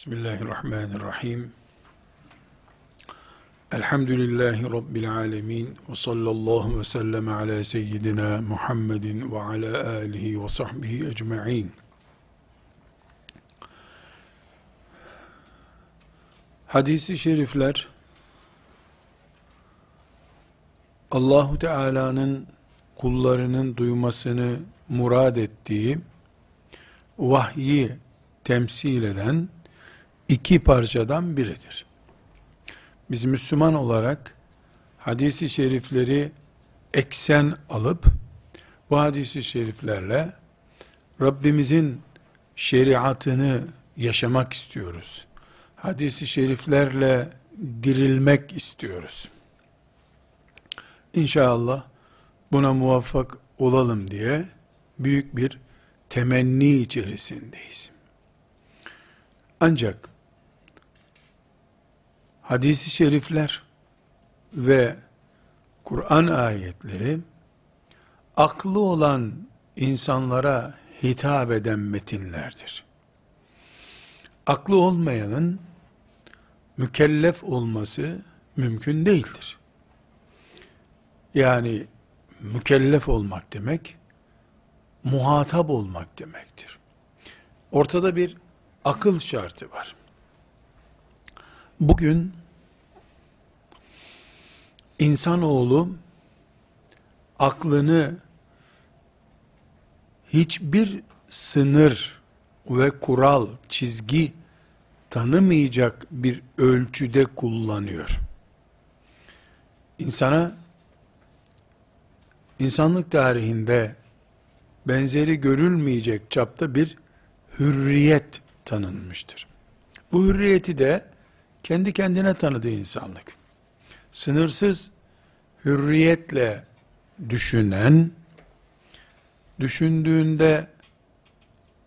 Bismillahirrahmanirrahim. Elhamdülillahi Rabbil alemin. Ve sallallahu ve sellem ala seyyidina Muhammedin ve ala alihi ve sahbihi ecma'in. Hadisi şerifler Allahu Teala'nın kullarının duymasını murad ettiği vahyi temsil eden iki parçadan biridir. Biz Müslüman olarak hadisi şerifleri eksen alıp bu hadisi şeriflerle Rabbimizin şeriatını yaşamak istiyoruz. Hadisi şeriflerle dirilmek istiyoruz. İnşallah buna muvaffak olalım diye büyük bir temenni içerisindeyiz. Ancak hadisi şerifler ve Kur'an ayetleri aklı olan insanlara hitap eden metinlerdir. Aklı olmayanın mükellef olması mümkün değildir. Yani mükellef olmak demek, muhatap olmak demektir. Ortada bir akıl şartı var. Bugün insanoğlu aklını hiçbir sınır ve kural, çizgi tanımayacak bir ölçüde kullanıyor. İnsana insanlık tarihinde benzeri görülmeyecek çapta bir hürriyet tanınmıştır. Bu hürriyeti de kendi kendine tanıdığı insanlık. Sınırsız hürriyetle düşünen, düşündüğünde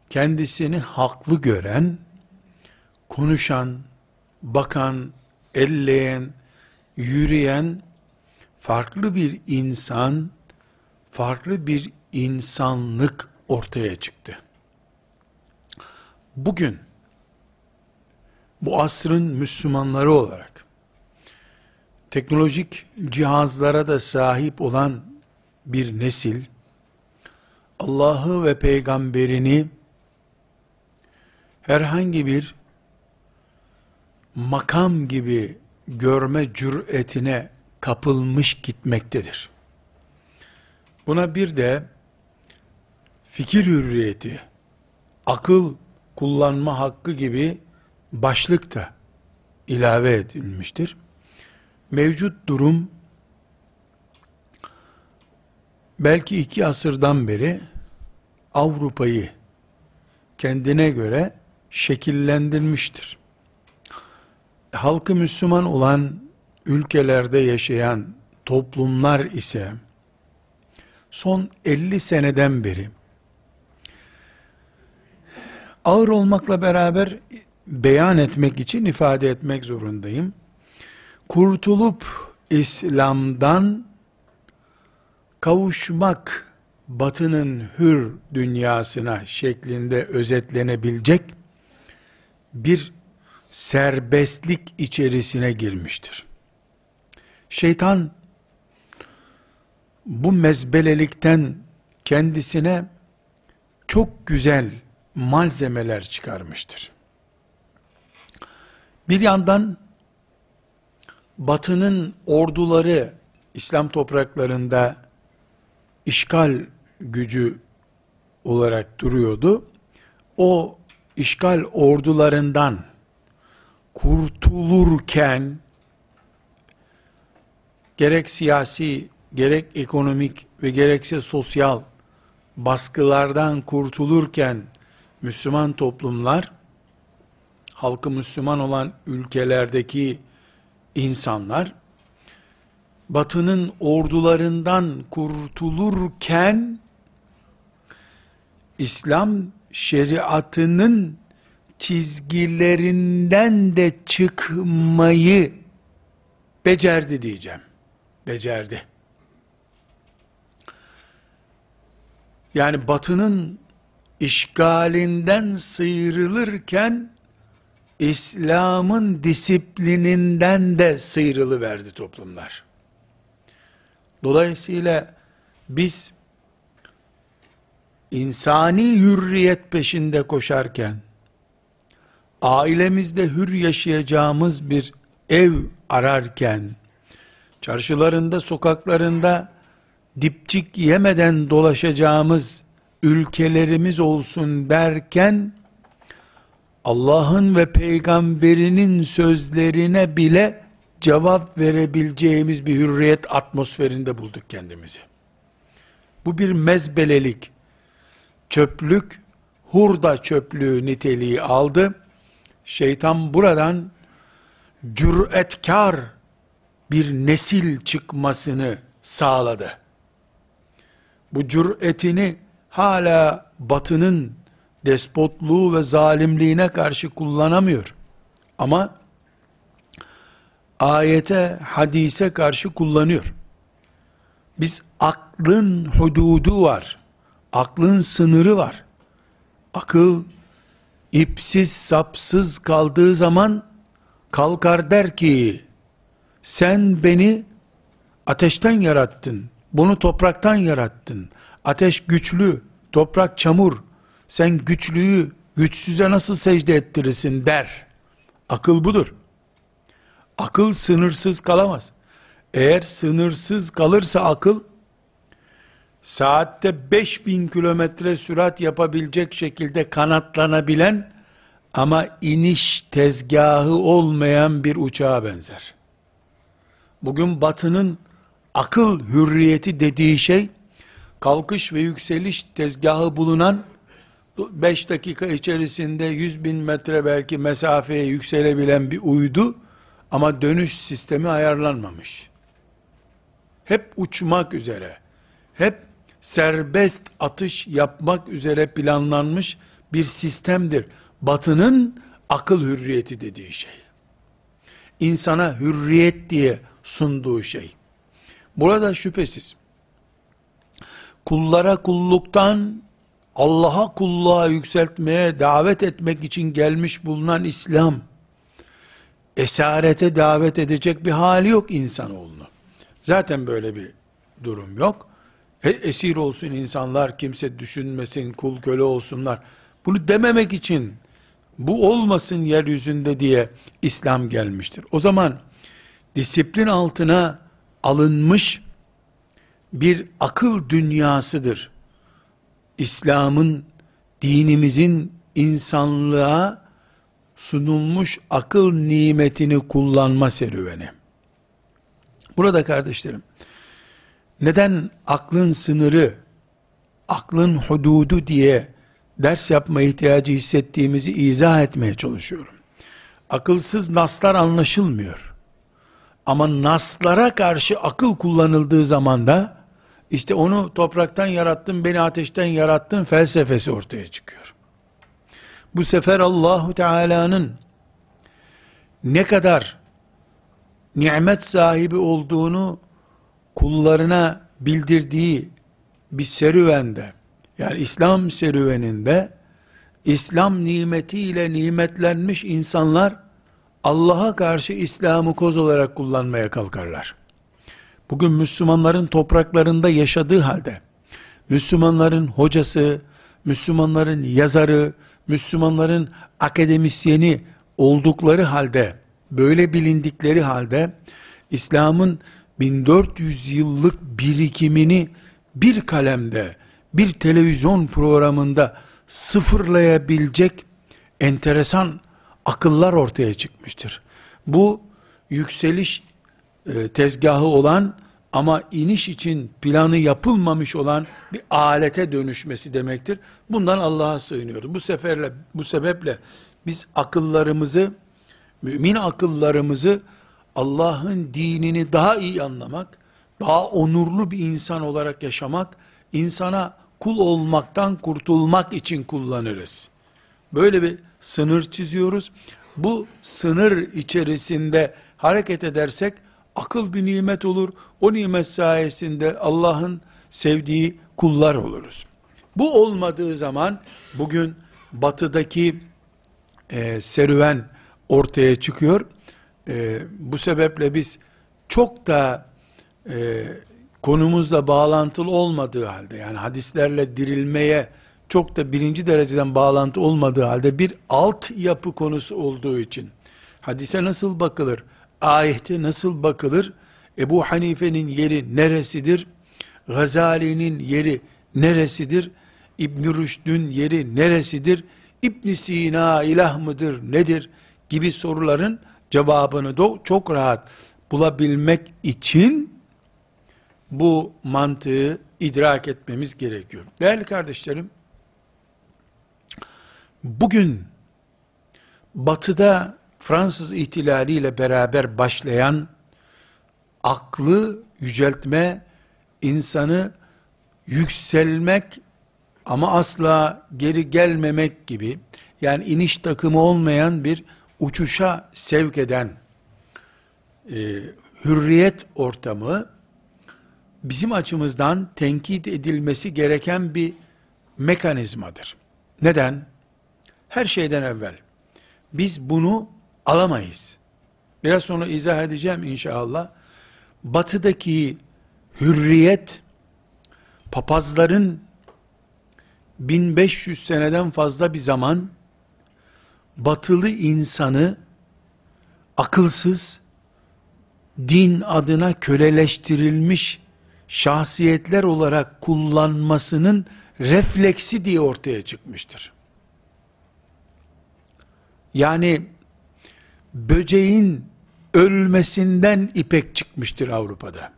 kendisini haklı gören, konuşan, bakan, elleyen, yürüyen farklı bir insan, farklı bir insanlık ortaya çıktı. Bugün bu asrın Müslümanları olarak teknolojik cihazlara da sahip olan bir nesil Allah'ı ve peygamberini herhangi bir makam gibi görme cüretine kapılmış gitmektedir. Buna bir de fikir hürriyeti, akıl kullanma hakkı gibi başlık da ilave edilmiştir. Mevcut durum belki iki asırdan beri Avrupa'yı kendine göre şekillendirmiştir. Halkı Müslüman olan ülkelerde yaşayan toplumlar ise son 50 seneden beri ağır olmakla beraber beyan etmek için ifade etmek zorundayım. Kurtulup İslam'dan kavuşmak batının hür dünyasına şeklinde özetlenebilecek bir serbestlik içerisine girmiştir. Şeytan bu mezbelelikten kendisine çok güzel malzemeler çıkarmıştır. Bir yandan batının orduları İslam topraklarında işgal gücü olarak duruyordu. O işgal ordularından kurtulurken gerek siyasi, gerek ekonomik ve gerekse sosyal baskılardan kurtulurken Müslüman toplumlar halkı Müslüman olan ülkelerdeki insanlar batının ordularından kurtulurken İslam şeriatının çizgilerinden de çıkmayı becerdi diyeceğim. Becerdi. Yani batının işgalinden sıyrılırken İslam'ın disiplininden de sıyrılı verdi toplumlar. Dolayısıyla biz insani hürriyet peşinde koşarken ailemizde hür yaşayacağımız bir ev ararken çarşılarında, sokaklarında dipçik yemeden dolaşacağımız ülkelerimiz olsun derken Allah'ın ve peygamberinin sözlerine bile cevap verebileceğimiz bir hürriyet atmosferinde bulduk kendimizi. Bu bir mezbelelik, çöplük, hurda çöplüğü niteliği aldı. Şeytan buradan cüretkar bir nesil çıkmasını sağladı. Bu cüretini hala batının despotluğu ve zalimliğine karşı kullanamıyor. Ama ayete, hadise karşı kullanıyor. Biz aklın hududu var. Aklın sınırı var. Akıl ipsiz sapsız kaldığı zaman kalkar der ki sen beni ateşten yarattın. Bunu topraktan yarattın. Ateş güçlü, toprak çamur. Sen güçlüyü güçsüze nasıl secde ettirirsin der. Akıl budur. Akıl sınırsız kalamaz. Eğer sınırsız kalırsa akıl, saatte 5000 kilometre sürat yapabilecek şekilde kanatlanabilen ama iniş tezgahı olmayan bir uçağa benzer. Bugün batının akıl hürriyeti dediği şey, kalkış ve yükseliş tezgahı bulunan 5 dakika içerisinde 100 bin metre belki mesafeye yükselebilen bir uydu ama dönüş sistemi ayarlanmamış. Hep uçmak üzere, hep serbest atış yapmak üzere planlanmış bir sistemdir. Batının akıl hürriyeti dediği şey. İnsana hürriyet diye sunduğu şey. Burada şüphesiz kullara kulluktan Allah'a kulluğa yükseltmeye davet etmek için gelmiş bulunan İslam esarete davet edecek bir hali yok insanoğlunu. Zaten böyle bir durum yok. E, esir olsun insanlar, kimse düşünmesin, kul köle olsunlar. Bunu dememek için bu olmasın yeryüzünde diye İslam gelmiştir. O zaman disiplin altına alınmış bir akıl dünyasıdır. İslam'ın, dinimizin insanlığa sunulmuş akıl nimetini kullanma serüveni. Burada kardeşlerim, neden aklın sınırı, aklın hududu diye ders yapma ihtiyacı hissettiğimizi izah etmeye çalışıyorum. Akılsız naslar anlaşılmıyor. Ama naslara karşı akıl kullanıldığı zaman da işte onu topraktan yarattın, beni ateşten yarattın felsefesi ortaya çıkıyor. Bu sefer Allahu Teala'nın ne kadar nimet sahibi olduğunu kullarına bildirdiği bir serüvende, yani İslam serüveninde, İslam nimetiyle nimetlenmiş insanlar, Allah'a karşı İslam'ı koz olarak kullanmaya kalkarlar. Bugün Müslümanların topraklarında yaşadığı halde, Müslümanların hocası, Müslümanların yazarı, Müslümanların akademisyeni oldukları halde, böyle bilindikleri halde, İslam'ın 1400 yıllık birikimini bir kalemde, bir televizyon programında sıfırlayabilecek enteresan akıllar ortaya çıkmıştır. Bu yükseliş e, tezgahı olan ama iniş için planı yapılmamış olan bir alete dönüşmesi demektir. Bundan Allah'a sığınıyoruz. Bu seferle bu sebeple biz akıllarımızı mümin akıllarımızı Allah'ın dinini daha iyi anlamak, daha onurlu bir insan olarak yaşamak, insana kul olmaktan kurtulmak için kullanırız. Böyle bir sınır çiziyoruz. Bu sınır içerisinde hareket edersek akıl bir nimet olur. O nimet sayesinde Allah'ın sevdiği kullar oluruz. Bu olmadığı zaman bugün batıdaki e, serüven ortaya çıkıyor. E, bu sebeple biz çok da e, konumuzla bağlantılı olmadığı halde yani hadislerle dirilmeye çok da birinci dereceden bağlantı olmadığı halde bir alt yapı konusu olduğu için hadise nasıl bakılır, ayette nasıl bakılır, Ebu Hanife'nin yeri neresidir, Gazali'nin yeri neresidir, İbn Rüşd'ün yeri neresidir, İbn Sina ilah mıdır, nedir? Gibi soruların cevabını da çok rahat bulabilmek için bu mantığı idrak etmemiz gerekiyor. Değerli kardeşlerim, bugün batıda Fransız ihtilaliyle beraber başlayan aklı yüceltme, insanı yükselmek ama asla geri gelmemek gibi yani iniş takımı olmayan bir uçuşa sevk eden e, hürriyet ortamı bizim açımızdan tenkit edilmesi gereken bir mekanizmadır. Neden? Her şeyden evvel biz bunu alamayız. Biraz sonra izah edeceğim inşallah. Batıdaki hürriyet papazların 1500 seneden fazla bir zaman batılı insanı akılsız, din adına köleleştirilmiş şahsiyetler olarak kullanmasının refleksi diye ortaya çıkmıştır. Yani böceğin ölmesinden ipek çıkmıştır Avrupa'da.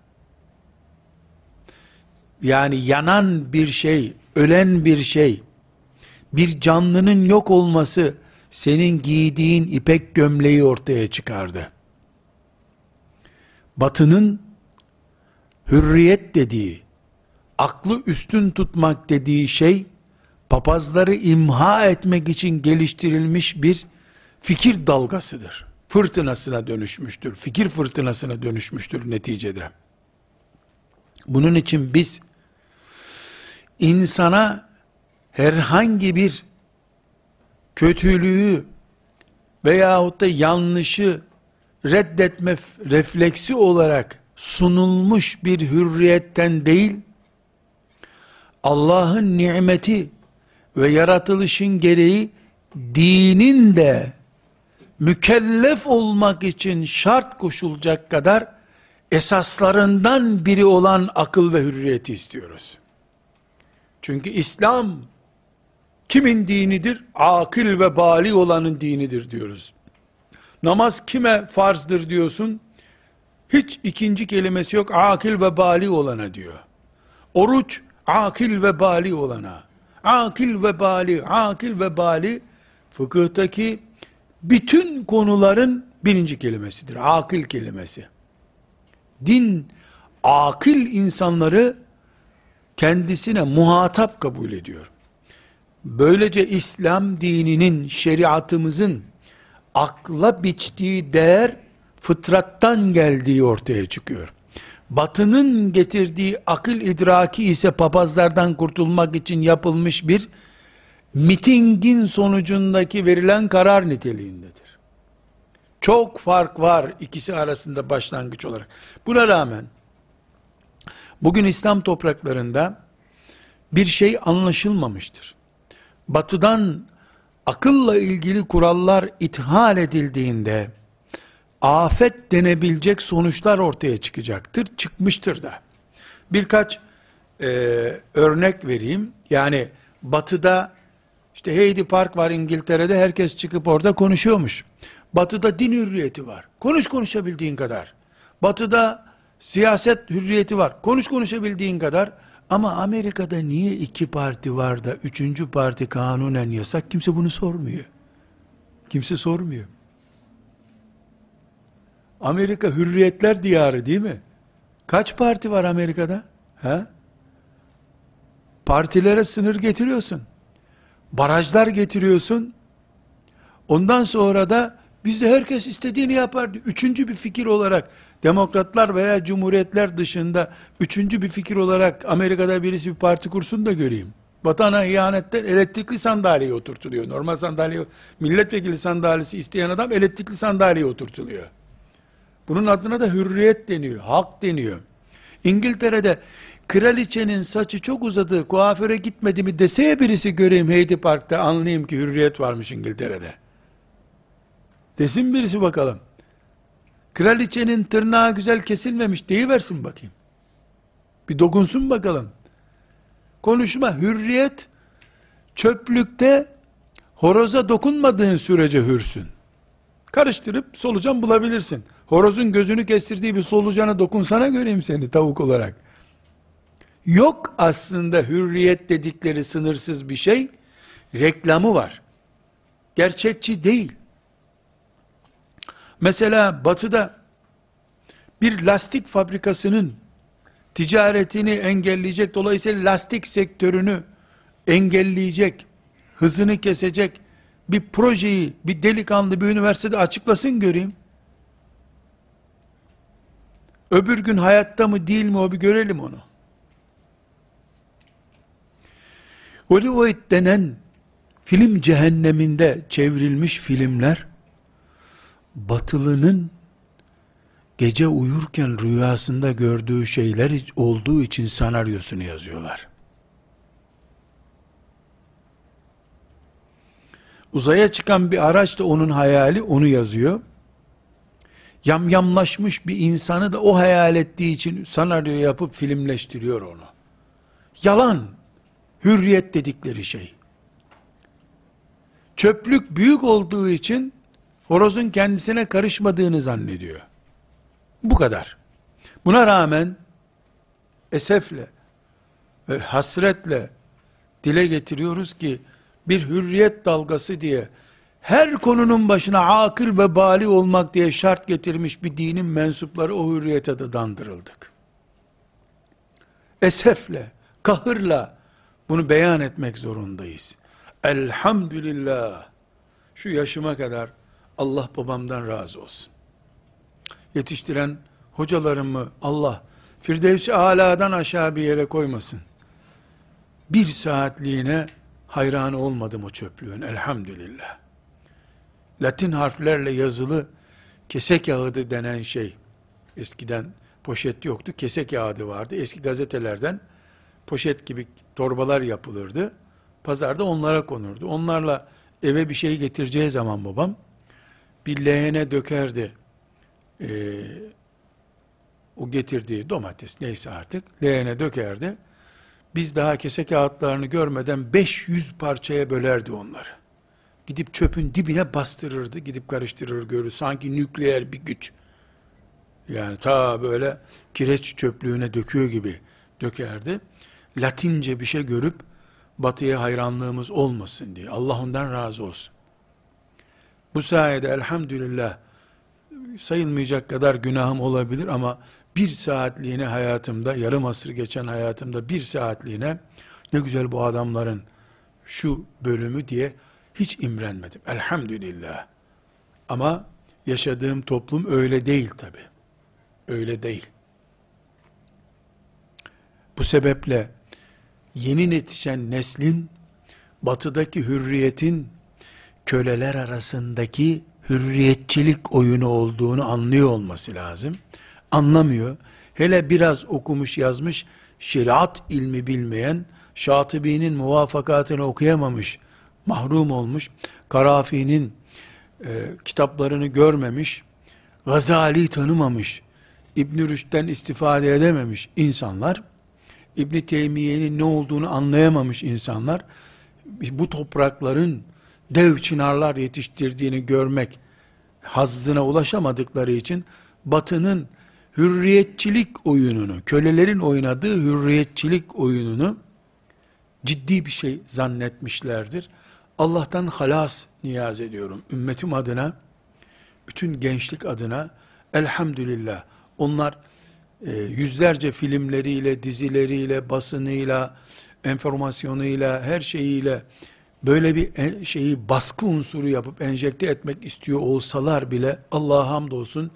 Yani yanan bir şey, ölen bir şey, bir canlının yok olması senin giydiğin ipek gömleği ortaya çıkardı. Batının hürriyet dediği, aklı üstün tutmak dediği şey, papazları imha etmek için geliştirilmiş bir fikir dalgasıdır. Fırtınasına dönüşmüştür. Fikir fırtınasına dönüşmüştür neticede. Bunun için biz insana herhangi bir kötülüğü veyahut da yanlışı reddetme refleksi olarak sunulmuş bir hürriyetten değil, Allah'ın nimeti ve yaratılışın gereği dinin de mükellef olmak için şart koşulacak kadar esaslarından biri olan akıl ve hürriyeti istiyoruz. Çünkü İslam kimin dinidir? Akıl ve bali olanın dinidir diyoruz. Namaz kime farzdır diyorsun? Hiç ikinci kelimesi yok. Akil ve bali olana diyor. Oruç akil ve bali olana. Akil ve bali, akil ve bali fıkıhtaki bütün konuların birinci kelimesidir. Akil kelimesi. Din akil insanları kendisine muhatap kabul ediyor. Böylece İslam dininin, şeriatımızın akla biçtiği değer fıtrattan geldiği ortaya çıkıyor. Batının getirdiği akıl idraki ise papazlardan kurtulmak için yapılmış bir mitingin sonucundaki verilen karar niteliğindedir. Çok fark var ikisi arasında başlangıç olarak. Buna rağmen bugün İslam topraklarında bir şey anlaşılmamıştır. Batıdan akılla ilgili kurallar ithal edildiğinde afet denebilecek sonuçlar ortaya çıkacaktır. Çıkmıştır da. Birkaç e, örnek vereyim. Yani batıda işte Heidi Park var İngiltere'de herkes çıkıp orada konuşuyormuş. Batıda din hürriyeti var. Konuş konuşabildiğin kadar. Batıda siyaset hürriyeti var. Konuş konuşabildiğin kadar. Ama Amerika'da niye iki parti var da üçüncü parti kanunen yasak? Kimse bunu sormuyor. Kimse sormuyor. Amerika hürriyetler diyarı değil mi? Kaç parti var Amerika'da? He? Partilere sınır getiriyorsun. Barajlar getiriyorsun. Ondan sonra da bizde herkes istediğini yapardı. Üçüncü bir fikir olarak demokratlar veya cumhuriyetler dışında üçüncü bir fikir olarak Amerika'da birisi bir parti kursun da göreyim. Vatana ihanetten elektrikli sandalyeye oturtuluyor. Normal sandalye, milletvekili sandalyesi isteyen adam elektrikli sandalyeye oturtuluyor. Bunun adına da hürriyet deniyor, hak deniyor. İngiltere'de kraliçenin saçı çok uzadı, kuaföre gitmedi mi deseye birisi göreyim Heidi Park'ta anlayayım ki hürriyet varmış İngiltere'de. Desin birisi bakalım. Kraliçenin tırnağı güzel kesilmemiş deyiversin bakayım. Bir dokunsun bakalım. Konuşma hürriyet çöplükte horoza dokunmadığın sürece hürsün. Karıştırıp solucan bulabilirsin. Horozun gözünü kestirdiği bir solucana dokunsana göreyim seni tavuk olarak. Yok aslında hürriyet dedikleri sınırsız bir şey. Reklamı var. Gerçekçi değil. Mesela batıda bir lastik fabrikasının ticaretini engelleyecek, dolayısıyla lastik sektörünü engelleyecek, hızını kesecek bir projeyi bir delikanlı bir üniversitede açıklasın göreyim. Öbür gün hayatta mı değil mi o bir görelim onu. Hollywood denen film cehenneminde çevrilmiş filmler batılının gece uyurken rüyasında gördüğü şeyler olduğu için senaryosunu yazıyorlar. Uzaya çıkan bir araç da onun hayali, onu yazıyor. Yamyamlaşmış bir insanı da o hayal ettiği için senaryo yapıp filmleştiriyor onu. Yalan, hürriyet dedikleri şey. Çöplük büyük olduğu için horozun kendisine karışmadığını zannediyor. Bu kadar. Buna rağmen esefle ve hasretle dile getiriyoruz ki bir hürriyet dalgası diye her konunun başına akıl ve bali olmak diye şart getirmiş bir dinin mensupları o hürriyete de dandırıldık. Esefle, kahırla bunu beyan etmek zorundayız. Elhamdülillah şu yaşıma kadar Allah babamdan razı olsun. Yetiştiren hocalarımı Allah Firdevs-i Ala'dan aşağı bir yere koymasın. Bir saatliğine hayran olmadım o çöplüğün elhamdülillah. Latin harflerle yazılı kese kağıdı denen şey, eskiden poşet yoktu, kese kağıdı vardı. Eski gazetelerden poşet gibi torbalar yapılırdı. Pazarda onlara konurdu. Onlarla eve bir şey getireceği zaman babam, bir leğene dökerdi. Ee, o getirdiği domates neyse artık leğene dökerdi. Biz daha kese kağıtlarını görmeden 500 parçaya bölerdi onları. Gidip çöpün dibine bastırırdı, gidip karıştırır görür. Sanki nükleer bir güç. Yani ta böyle kireç çöplüğüne döküyor gibi dökerdi. Latince bir şey görüp batıya hayranlığımız olmasın diye. Allah ondan razı olsun. Bu sayede elhamdülillah sayılmayacak kadar günahım olabilir ama bir saatliğine hayatımda, yarım asır geçen hayatımda bir saatliğine ne güzel bu adamların şu bölümü diye hiç imrenmedim. Elhamdülillah. Ama yaşadığım toplum öyle değil tabi. Öyle değil. Bu sebeple yeni yetişen neslin batıdaki hürriyetin köleler arasındaki hürriyetçilik oyunu olduğunu anlıyor olması lazım. Anlamıyor. Hele biraz okumuş yazmış, şeriat ilmi bilmeyen, Şatibi'nin muvafakatını okuyamamış, mahrum olmuş, Karafi'nin e, kitaplarını görmemiş, Gazali tanımamış, İbn Rüşd'den istifade edememiş insanlar, İbn Teymiye'nin ne olduğunu anlayamamış insanlar, bu toprakların dev çınarlar yetiştirdiğini görmek hazzına ulaşamadıkları için batının hürriyetçilik oyununu, kölelerin oynadığı hürriyetçilik oyununu ciddi bir şey zannetmişlerdir. Allah'tan halas niyaz ediyorum. Ümmetim adına, bütün gençlik adına elhamdülillah onlar yüzlerce filmleriyle, dizileriyle, basınıyla, enformasyonuyla, her şeyiyle böyle bir şeyi baskı unsuru yapıp enjekte etmek istiyor olsalar bile Allah'a hamdolsun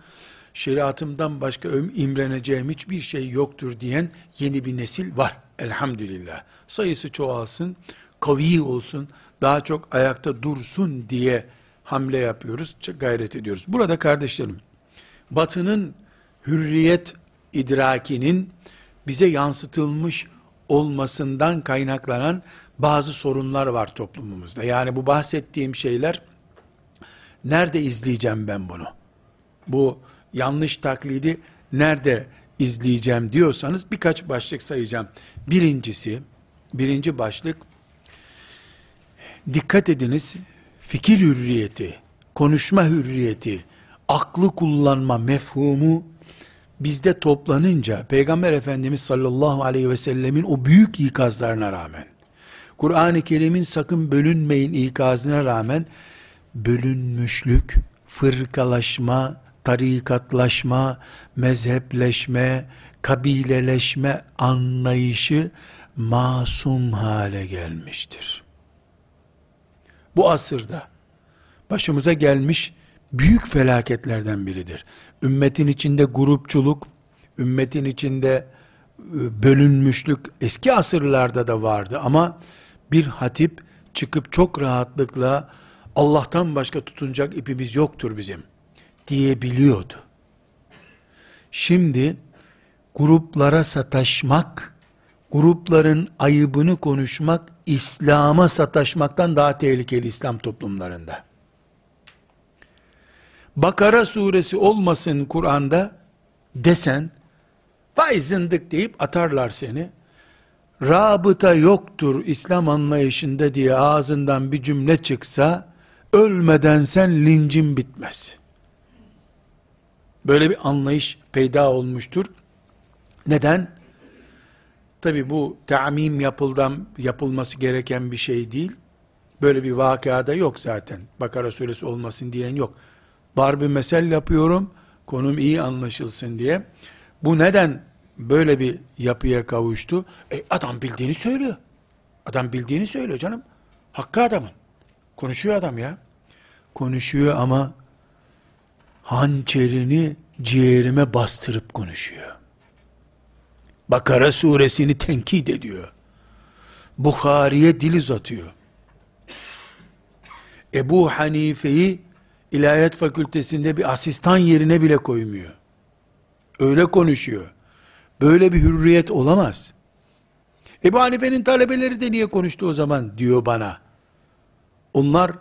şeriatımdan başka imreneceğim hiçbir şey yoktur diyen yeni bir nesil var. Elhamdülillah. Sayısı çoğalsın, kavi olsun, daha çok ayakta dursun diye hamle yapıyoruz, gayret ediyoruz. Burada kardeşlerim, batının hürriyet idrakinin bize yansıtılmış olmasından kaynaklanan bazı sorunlar var toplumumuzda. Yani bu bahsettiğim şeyler nerede izleyeceğim ben bunu? Bu yanlış taklidi nerede izleyeceğim diyorsanız birkaç başlık sayacağım. Birincisi, birinci başlık dikkat ediniz fikir hürriyeti, konuşma hürriyeti, aklı kullanma mefhumu bizde toplanınca Peygamber Efendimiz sallallahu aleyhi ve sellemin o büyük ikazlarına rağmen Kur'an-ı Kerim'in sakın bölünmeyin ikazına rağmen bölünmüşlük, fırkalaşma, tarikatlaşma, mezhepleşme, kabileleşme anlayışı masum hale gelmiştir. Bu asırda başımıza gelmiş büyük felaketlerden biridir. Ümmetin içinde grupçuluk, ümmetin içinde e, bölünmüşlük eski asırlarda da vardı ama bir hatip çıkıp çok rahatlıkla Allah'tan başka tutunacak ipimiz yoktur bizim diyebiliyordu. Şimdi gruplara sataşmak, grupların ayıbını konuşmak, İslam'a sataşmaktan daha tehlikeli İslam toplumlarında. Bakara suresi olmasın Kur'an'da desen, vay zındık deyip atarlar seni. Rabıta yoktur İslam anlayışında diye ağzından bir cümle çıksa, ölmeden sen lincin bitmez. Böyle bir anlayış peyda olmuştur. Neden? Tabi bu tamim yapıldan, yapılması gereken bir şey değil. Böyle bir vakada yok zaten. Bakara suresi olmasın diyen yok. Bar bir mesel yapıyorum, konum iyi anlaşılsın diye. Bu neden böyle bir yapıya kavuştu? E, adam bildiğini söylüyor. Adam bildiğini söylüyor canım. Hakkı adamın. Konuşuyor adam ya. Konuşuyor ama hançerini ciğerime bastırıp konuşuyor. Bakara suresini tenkit ediyor. Bukhari'ye dil uzatıyor. Ebu Hanife'yi ilahiyat fakültesinde bir asistan yerine bile koymuyor. Öyle konuşuyor. Böyle bir hürriyet olamaz. Ebu Hanife'nin talebeleri de niye konuştu o zaman diyor bana. Onlar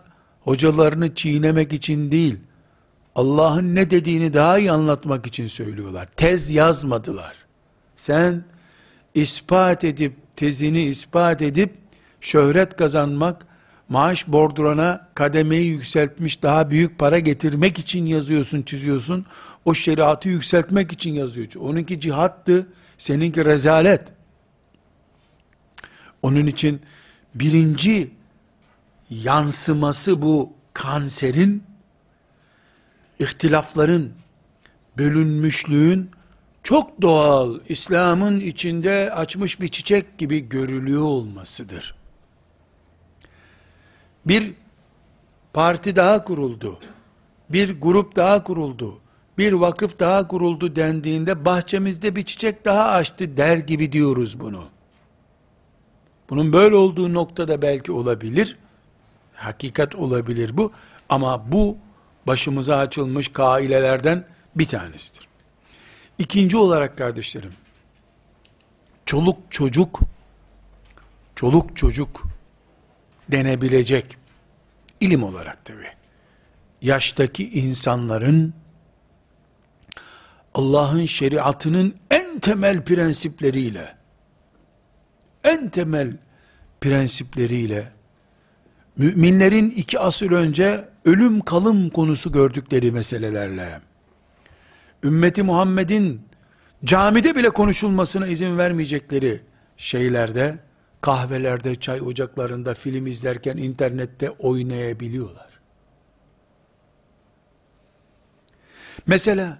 hocalarını çiğnemek için değil, Allah'ın ne dediğini daha iyi anlatmak için söylüyorlar. Tez yazmadılar. Sen ispat edip, tezini ispat edip, şöhret kazanmak, maaş bordurana kademeyi yükseltmiş, daha büyük para getirmek için yazıyorsun, çiziyorsun. O şeriatı yükseltmek için yazıyorsun. Onunki cihattı, seninki rezalet. Onun için birinci yansıması bu kanserin, ihtilafların, bölünmüşlüğün çok doğal, İslam'ın içinde açmış bir çiçek gibi görülüyor olmasıdır. Bir parti daha kuruldu, bir grup daha kuruldu, bir vakıf daha kuruldu dendiğinde bahçemizde bir çiçek daha açtı der gibi diyoruz bunu. Bunun böyle olduğu noktada belki olabilir, hakikat olabilir bu, ama bu başımıza açılmış kailelerden bir tanesidir. İkinci olarak kardeşlerim, çoluk çocuk, çoluk çocuk denebilecek, ilim olarak tabi, yaştaki insanların, Allah'ın şeriatının en temel prensipleriyle, en temel prensipleriyle, müminlerin iki asır önce ölüm kalım konusu gördükleri meselelerle, ümmeti Muhammed'in camide bile konuşulmasına izin vermeyecekleri şeylerde, kahvelerde, çay ocaklarında, film izlerken internette oynayabiliyorlar. Mesela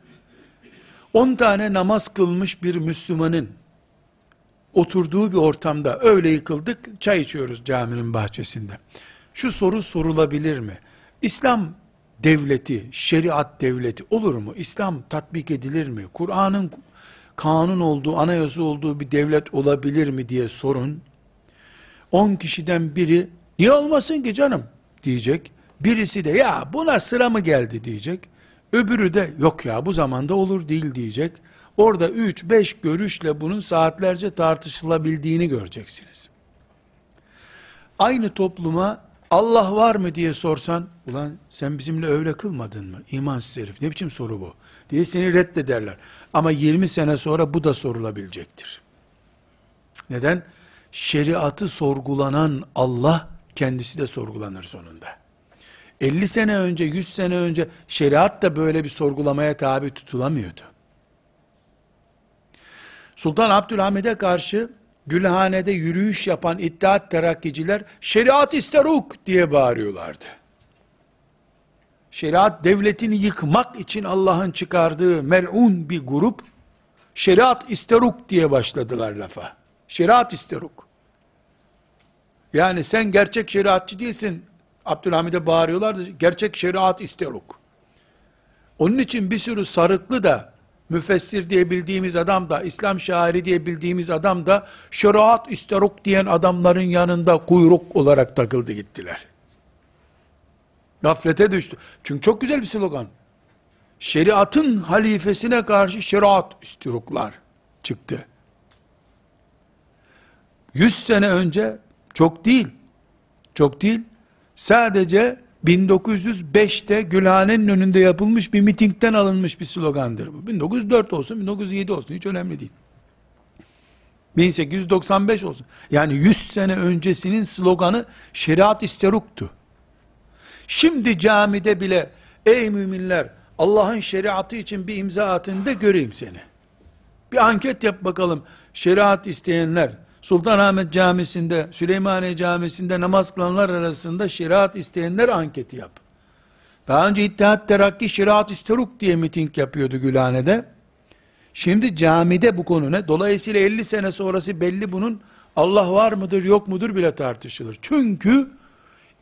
10 tane namaz kılmış bir Müslümanın oturduğu bir ortamda öyle yıkıldık, çay içiyoruz caminin bahçesinde. Şu soru sorulabilir mi? İslam devleti, şeriat devleti olur mu? İslam tatbik edilir mi? Kur'an'ın kanun olduğu, anayasa olduğu bir devlet olabilir mi diye sorun. 10 kişiden biri niye olmasın ki canım diyecek. Birisi de ya buna sıra mı geldi diyecek. Öbürü de yok ya bu zamanda olur değil diyecek. Orada 3-5 görüşle bunun saatlerce tartışılabildiğini göreceksiniz. Aynı topluma Allah var mı diye sorsan, ulan sen bizimle öyle kılmadın mı? İmansız herif, ne biçim soru bu? Diye seni reddederler. Ama 20 sene sonra bu da sorulabilecektir. Neden? Şeriatı sorgulanan Allah, kendisi de sorgulanır sonunda. 50 sene önce, 100 sene önce şeriat da böyle bir sorgulamaya tabi tutulamıyordu. Sultan Abdülhamid'e karşı Gülhane'de yürüyüş yapan İttihat Terakkiciler şeriat isteruk diye bağırıyorlardı. Şeriat devletini yıkmak için Allah'ın çıkardığı mel'un bir grup şeriat isteruk diye başladılar lafa. Şeriat isteruk. Yani sen gerçek şeriatçı değilsin. Abdülhamid'e bağırıyorlardı. Gerçek şeriat isteruk. Onun için bir sürü sarıklı da müfessir diye bildiğimiz adam da, İslam şairi diye bildiğimiz adam da, şeriat isteruk diyen adamların yanında kuyruk olarak takıldı gittiler. Gaflete düştü. Çünkü çok güzel bir slogan. Şeriatın halifesine karşı şeriat istiruklar çıktı. Yüz sene önce çok değil, çok değil, sadece 1905'te Gülhane'nin önünde yapılmış bir mitingden alınmış bir slogandır bu. 1904 olsun, 1907 olsun hiç önemli değil. 1895 olsun. Yani 100 sene öncesinin sloganı şeriat isteruktu. Şimdi camide bile ey müminler Allah'ın şeriatı için bir imza atın da göreyim seni. Bir anket yap bakalım. Şeriat isteyenler Sultanahmet Camisi'nde, Süleymaniye Camisi'nde namaz kılanlar arasında şeriat isteyenler anketi yap. Daha önce İttihat Terakki şeriat isteruk diye miting yapıyordu Gülhane'de. Şimdi camide bu konu ne? Dolayısıyla 50 sene sonrası belli bunun Allah var mıdır yok mudur bile tartışılır. Çünkü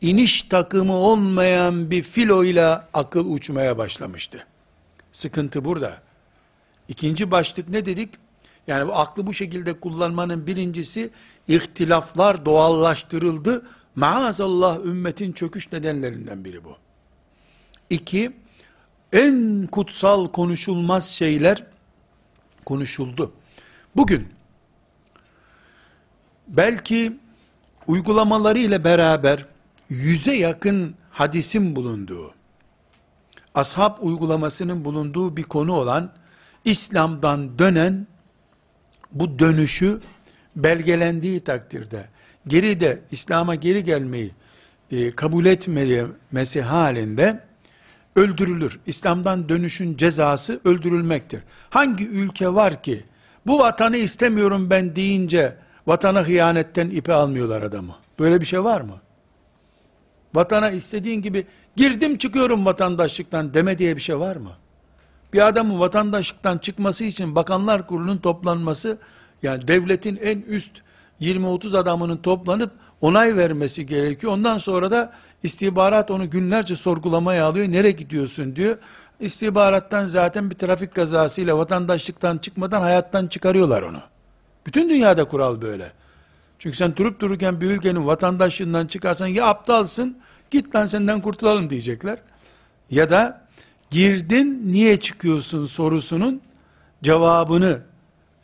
iniş takımı olmayan bir filoyla akıl uçmaya başlamıştı. Sıkıntı burada. İkinci başlık ne dedik? Yani bu aklı bu şekilde kullanmanın birincisi ihtilaflar doğallaştırıldı. Maazallah ümmetin çöküş nedenlerinden biri bu. İki, en kutsal konuşulmaz şeyler konuşuldu. Bugün belki uygulamaları ile beraber yüze yakın hadisin bulunduğu, ashab uygulamasının bulunduğu bir konu olan İslam'dan dönen bu dönüşü belgelendiği takdirde geride İslam'a geri gelmeyi e, kabul etmemesi halinde öldürülür. İslam'dan dönüşün cezası öldürülmektir. Hangi ülke var ki bu vatanı istemiyorum ben deyince vatana hıyanetten ipe almıyorlar adamı? Böyle bir şey var mı? Vatana istediğin gibi girdim çıkıyorum vatandaşlıktan deme diye bir şey var mı? Bir adamın vatandaşlıktan çıkması için bakanlar kurulunun toplanması, yani devletin en üst 20-30 adamının toplanıp onay vermesi gerekiyor. Ondan sonra da istihbarat onu günlerce sorgulamaya alıyor. Nereye gidiyorsun diyor. İstihbarattan zaten bir trafik kazasıyla vatandaşlıktan çıkmadan hayattan çıkarıyorlar onu. Bütün dünyada kural böyle. Çünkü sen durup dururken bir ülkenin vatandaşlığından çıkarsan ya aptalsın, git lan senden kurtulalım diyecekler. Ya da girdin niye çıkıyorsun sorusunun cevabını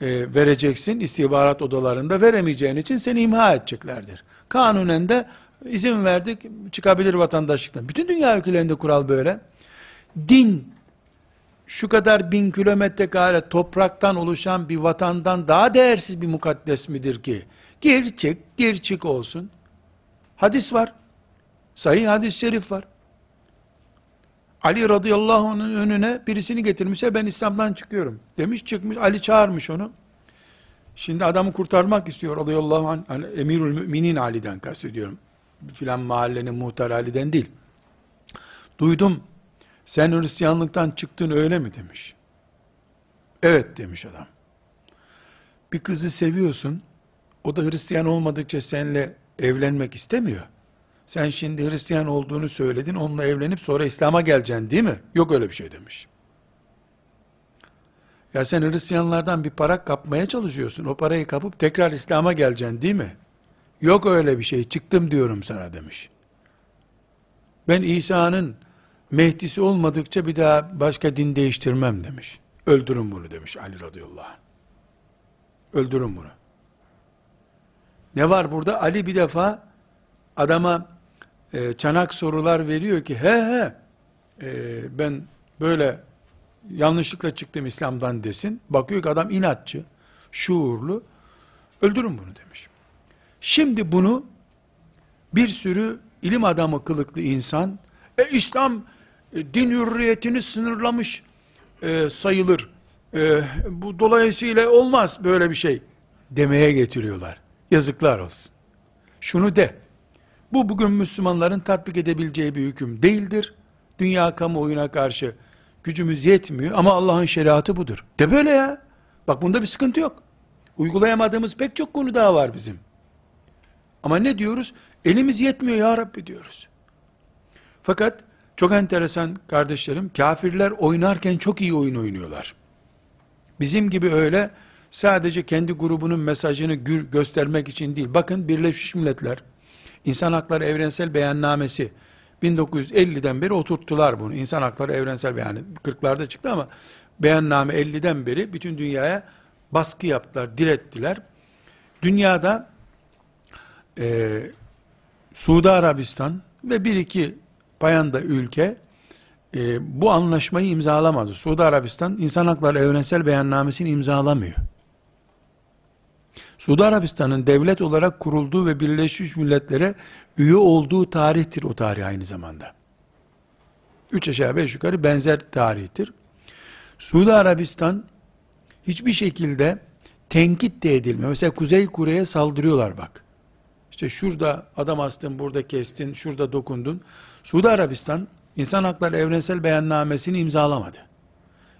e, vereceksin istihbarat odalarında veremeyeceğin için seni imha edeceklerdir. Kanunen de izin verdik çıkabilir vatandaşlıktan. Bütün dünya ülkelerinde kural böyle. Din şu kadar bin kilometre kare topraktan oluşan bir vatandan daha değersiz bir mukaddes midir ki? Gir çık, gir çık olsun. Hadis var. Sahih hadis-i şerif var. Ali radıyallahu anh'ın önüne birisini getirmişse ben İslam'dan çıkıyorum. Demiş çıkmış Ali çağırmış onu. Şimdi adamı kurtarmak istiyor radıyallahu anh. Hani emirül müminin Ali'den kastediyorum. Filan mahallenin muhtar Ali'den değil. Duydum sen Hristiyanlıktan çıktın öyle mi demiş. Evet demiş adam. Bir kızı seviyorsun. O da Hristiyan olmadıkça seninle evlenmek istemiyor. Sen şimdi Hristiyan olduğunu söyledin, onunla evlenip sonra İslam'a geleceksin değil mi? Yok öyle bir şey demiş. Ya sen Hristiyanlardan bir para kapmaya çalışıyorsun. O parayı kapıp tekrar İslam'a geleceksin değil mi? Yok öyle bir şey. Çıktım diyorum sana demiş. Ben İsa'nın Mehdisi olmadıkça bir daha başka din değiştirmem demiş. Öldürün bunu demiş Ali radıyallahu anh. Öldürün bunu. Ne var burada? Ali bir defa adama e, çanak sorular veriyor ki he he e, ben böyle yanlışlıkla çıktım İslam'dan desin. Bakıyor ki adam inatçı, şuurlu. Öldürün bunu demiş. Şimdi bunu bir sürü ilim adamı kılıklı insan e, İslam e, din hürriyetini sınırlamış e, sayılır. E, bu dolayısıyla olmaz böyle bir şey demeye getiriyorlar. Yazıklar olsun. Şunu de. Bu bugün Müslümanların tatbik edebileceği bir hüküm değildir. Dünya kamuoyuna karşı gücümüz yetmiyor ama Allah'ın şeriatı budur. De böyle ya. Bak bunda bir sıkıntı yok. Uygulayamadığımız pek çok konu daha var bizim. Ama ne diyoruz? Elimiz yetmiyor ya Rabbi diyoruz. Fakat çok enteresan kardeşlerim, kafirler oynarken çok iyi oyun oynuyorlar. Bizim gibi öyle sadece kendi grubunun mesajını göstermek için değil. Bakın Birleşmiş Milletler İnsan Hakları Evrensel Beyannamesi 1950'den beri oturttular bunu. İnsan Hakları Evrensel Beyanı 40'larda çıktı ama beyanname 50'den beri bütün dünyaya baskı yaptılar, direttiler. Dünyada e, Suudi Arabistan ve bir iki payanda ülke e, bu anlaşmayı imzalamadı. Suudi Arabistan İnsan Hakları Evrensel Beyannamesini imzalamıyor. Suudi Arabistan'ın devlet olarak kurulduğu ve Birleşmiş Milletler'e üye olduğu tarihtir o tarih aynı zamanda. Üç aşağı beş yukarı benzer tarihtir. Suudi Arabistan hiçbir şekilde tenkit de edilmiyor. Mesela Kuzey Kure'ye saldırıyorlar bak. İşte şurada adam astın, burada kestin, şurada dokundun. Suudi Arabistan İnsan Hakları Evrensel Beyannamesini imzalamadı.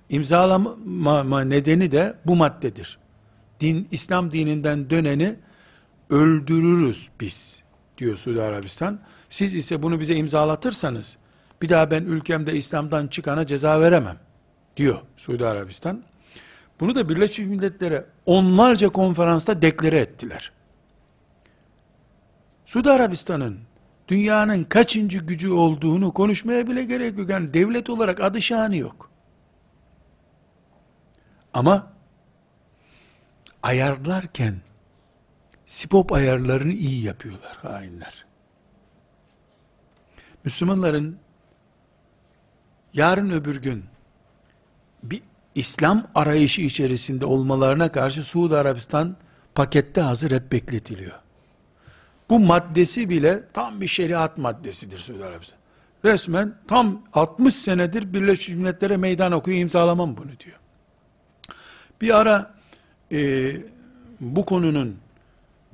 İmzalama nedeni de bu maddedir din İslam dininden döneni öldürürüz biz diyor Suudi Arabistan. Siz ise bunu bize imzalatırsanız bir daha ben ülkemde İslam'dan çıkana ceza veremem diyor Suudi Arabistan. Bunu da Birleşmiş Milletler'e onlarca konferansta deklare ettiler. Suudi Arabistan'ın dünyanın kaçıncı gücü olduğunu konuşmaya bile gerek yok. Yani devlet olarak adı şanı yok. Ama ayarlarken sipop ayarlarını iyi yapıyorlar hainler. Müslümanların yarın öbür gün bir İslam arayışı içerisinde olmalarına karşı Suudi Arabistan pakette hazır hep bekletiliyor. Bu maddesi bile tam bir şeriat maddesidir Suudi Arabistan. Resmen tam 60 senedir Birleşmiş Milletler'e meydan okuyor imzalamam bunu diyor. Bir ara e, bu konunun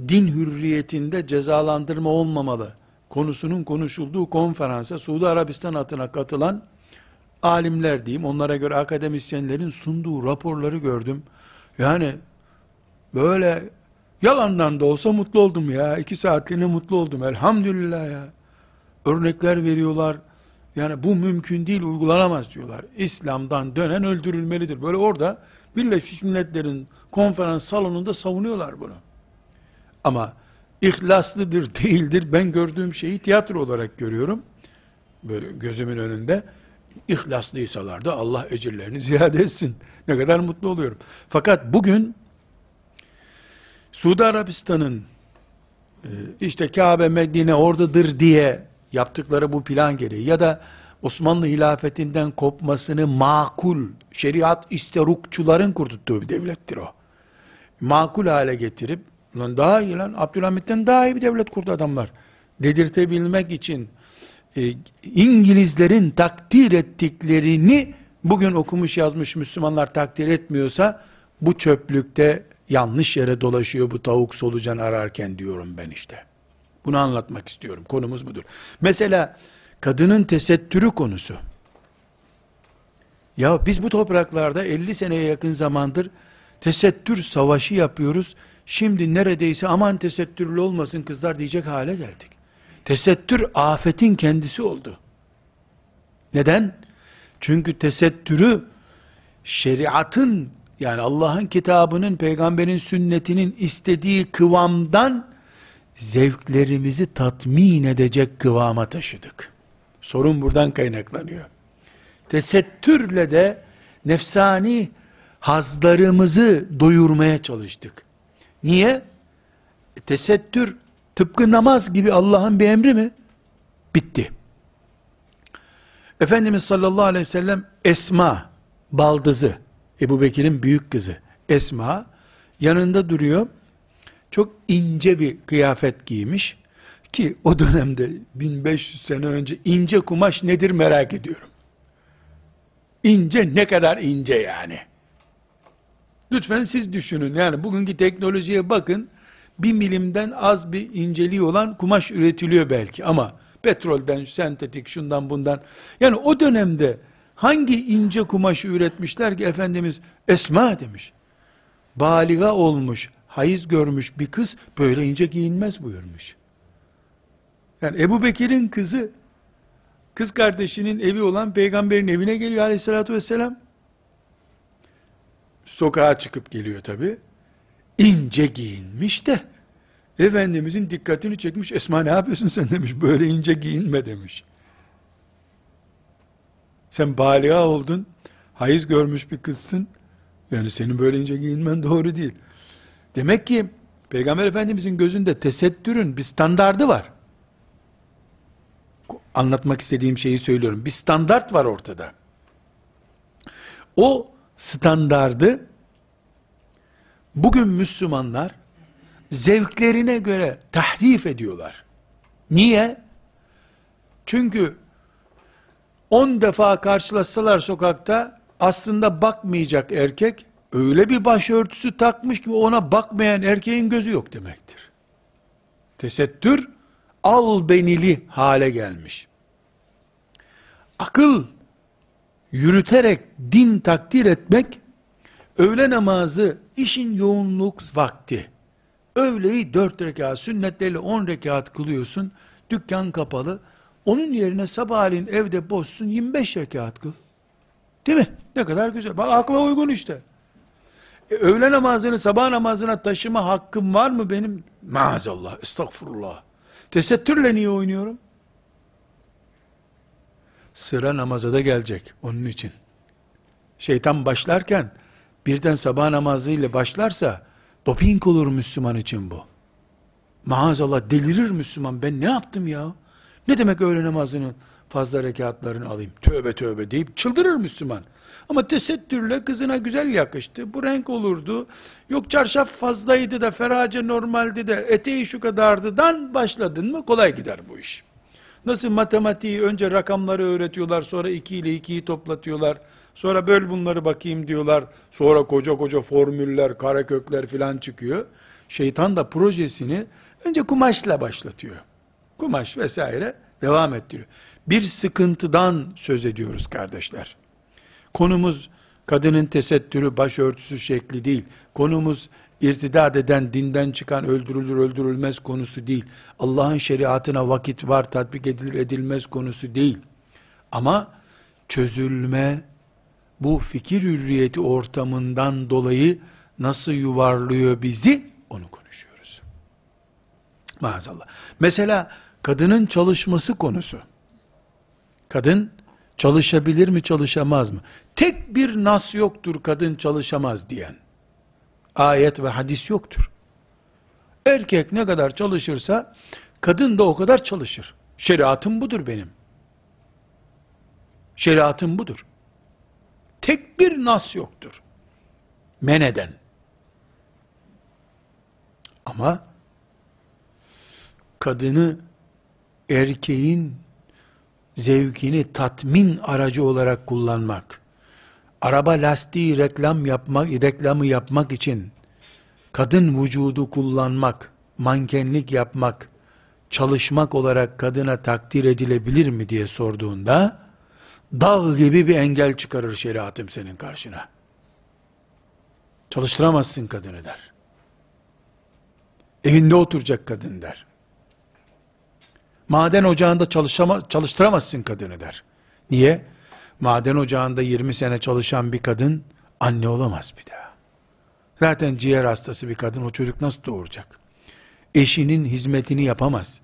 din hürriyetinde cezalandırma olmamalı konusunun konuşulduğu konferansa Suudi Arabistan adına katılan alimler diyeyim, onlara göre akademisyenlerin sunduğu raporları gördüm. Yani böyle yalandan da olsa mutlu oldum ya. iki saatliğine mutlu oldum. Elhamdülillah ya. Örnekler veriyorlar. Yani bu mümkün değil, uygulanamaz diyorlar. İslam'dan dönen öldürülmelidir. Böyle orada Birleşmiş Milletler'in konferans salonunda savunuyorlar bunu. Ama ihlaslıdır değildir ben gördüğüm şeyi tiyatro olarak görüyorum. Böyle gözümün önünde. İhlaslıysalar da Allah ecirlerini ziyade etsin. Ne kadar mutlu oluyorum. Fakat bugün Suudi Arabistan'ın e, işte Kabe Medine oradadır diye yaptıkları bu plan gereği ya da Osmanlı hilafetinden kopmasını makul, şeriat isterukçuların kurduttuğu bir devlettir o. Makul hale getirip, lan daha iyi lan, Abdülhamit'ten daha iyi bir devlet kurdu adamlar. Dedirtebilmek için, e, İngilizlerin takdir ettiklerini, bugün okumuş yazmış Müslümanlar takdir etmiyorsa, bu çöplükte yanlış yere dolaşıyor bu tavuk solucan ararken diyorum ben işte. Bunu anlatmak istiyorum. Konumuz budur. Mesela, kadının tesettürü konusu. Ya biz bu topraklarda 50 seneye yakın zamandır tesettür savaşı yapıyoruz. Şimdi neredeyse aman tesettürlü olmasın kızlar diyecek hale geldik. Tesettür afetin kendisi oldu. Neden? Çünkü tesettürü şeriatın yani Allah'ın kitabının, peygamberin sünnetinin istediği kıvamdan zevklerimizi tatmin edecek kıvama taşıdık. Sorun buradan kaynaklanıyor. Tesettürle de nefsani hazlarımızı doyurmaya çalıştık. Niye? E, tesettür tıpkı namaz gibi Allah'ın bir emri mi? Bitti. Efendimiz sallallahu aleyhi ve sellem Esma, baldızı, Ebu Bekir'in büyük kızı Esma, yanında duruyor. Çok ince bir kıyafet giymiş. Ki o dönemde 1500 sene önce ince kumaş nedir merak ediyorum. İnce ne kadar ince yani. Lütfen siz düşünün. Yani bugünkü teknolojiye bakın. Bir milimden az bir inceliği olan kumaş üretiliyor belki ama petrolden, sentetik, şundan bundan. Yani o dönemde hangi ince kumaşı üretmişler ki Efendimiz Esma demiş. Baliga olmuş, hayız görmüş bir kız böyle ince giyinmez buyurmuş. Yani Ebu Bekir'in kızı, kız kardeşinin evi olan peygamberin evine geliyor aleyhissalatü vesselam. Sokağa çıkıp geliyor tabi. İnce giyinmiş de, Efendimizin dikkatini çekmiş, Esma ne yapıyorsun sen demiş, böyle ince giyinme demiş. Sen baliga oldun, hayız görmüş bir kızsın, yani senin böyle ince giyinmen doğru değil. Demek ki, Peygamber Efendimizin gözünde tesettürün bir standardı var anlatmak istediğim şeyi söylüyorum. Bir standart var ortada. O standardı bugün Müslümanlar zevklerine göre tahrif ediyorlar. Niye? Çünkü 10 defa karşılaşsalar sokakta aslında bakmayacak erkek öyle bir başörtüsü takmış ki ona bakmayan erkeğin gözü yok demektir. Tesettür albenili hale gelmiş. Akıl yürüterek din takdir etmek, öğle namazı işin yoğunluk vakti, öğleyi dört rekat, sünnetleri on rekat kılıyorsun, dükkan kapalı, onun yerine sabahleyin evde boşsun 25 rekat kıl. Değil mi? Ne kadar güzel. Bak akla uygun işte. E, öğle namazını sabah namazına taşıma hakkım var mı benim? Maazallah, estağfurullah. Tesettürle niye oynuyorum? Sıra namaza da gelecek onun için. Şeytan başlarken birden sabah namazıyla başlarsa doping olur Müslüman için bu. Maazallah delirir Müslüman. Ben ne yaptım ya? Ne demek öğle namazının fazla rekatlarını alayım? Tövbe tövbe deyip çıldırır Müslüman. Ama tesettürle kızına güzel yakıştı. Bu renk olurdu. Yok çarşaf fazlaydı da ferace normaldi de eteği şu kadardıdan başladın mı kolay gider bu iş. Nasıl matematiği önce rakamları öğretiyorlar sonra 2 ile 2'yi toplatıyorlar. Sonra böl bunları bakayım diyorlar. Sonra koca koca formüller, karekökler filan çıkıyor. Şeytan da projesini önce kumaşla başlatıyor. Kumaş vesaire devam ettiriyor. Bir sıkıntıdan söz ediyoruz kardeşler. Konumuz kadının tesettürü, başörtüsü şekli değil. Konumuz irtidat eden, dinden çıkan öldürülür öldürülmez konusu değil. Allah'ın şeriatına vakit var, tatbik edilir edilmez konusu değil. Ama çözülme, bu fikir hürriyeti ortamından dolayı nasıl yuvarlıyor bizi, onu konuşuyoruz. Maazallah. Mesela kadının çalışması konusu. Kadın çalışabilir mi çalışamaz mı? Tek bir nas yoktur kadın çalışamaz diyen. Ayet ve hadis yoktur. Erkek ne kadar çalışırsa kadın da o kadar çalışır. Şeriatım budur benim. Şeriatım budur. Tek bir nas yoktur. Meneden. Ama kadını erkeğin zevkini tatmin aracı olarak kullanmak, araba lastiği reklam yapmak, reklamı yapmak için kadın vücudu kullanmak, mankenlik yapmak, çalışmak olarak kadına takdir edilebilir mi diye sorduğunda, dağ gibi bir engel çıkarır şeriatım senin karşına. Çalıştıramazsın kadını der. Evinde oturacak kadın der. Maden ocağında çalışama, çalıştıramazsın kadını der. Niye? Maden ocağında 20 sene çalışan bir kadın anne olamaz bir daha. Zaten ciğer hastası bir kadın o çocuk nasıl doğuracak? Eşinin hizmetini yapamaz.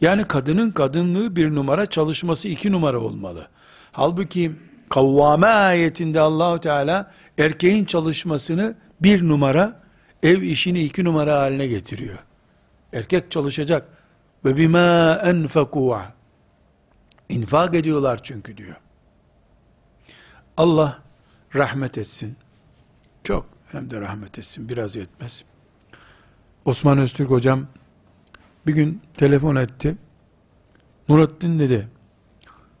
Yani kadının kadınlığı bir numara, çalışması iki numara olmalı. Halbuki kavvame ayetinde Allahu Teala erkeğin çalışmasını bir numara, ev işini iki numara haline getiriyor. Erkek çalışacak. Ve bima enfekû infak ediyorlar çünkü diyor. Allah rahmet etsin. Çok hem de rahmet etsin. Biraz yetmez. Osman Öztürk hocam bir gün telefon etti. Nurattin dedi,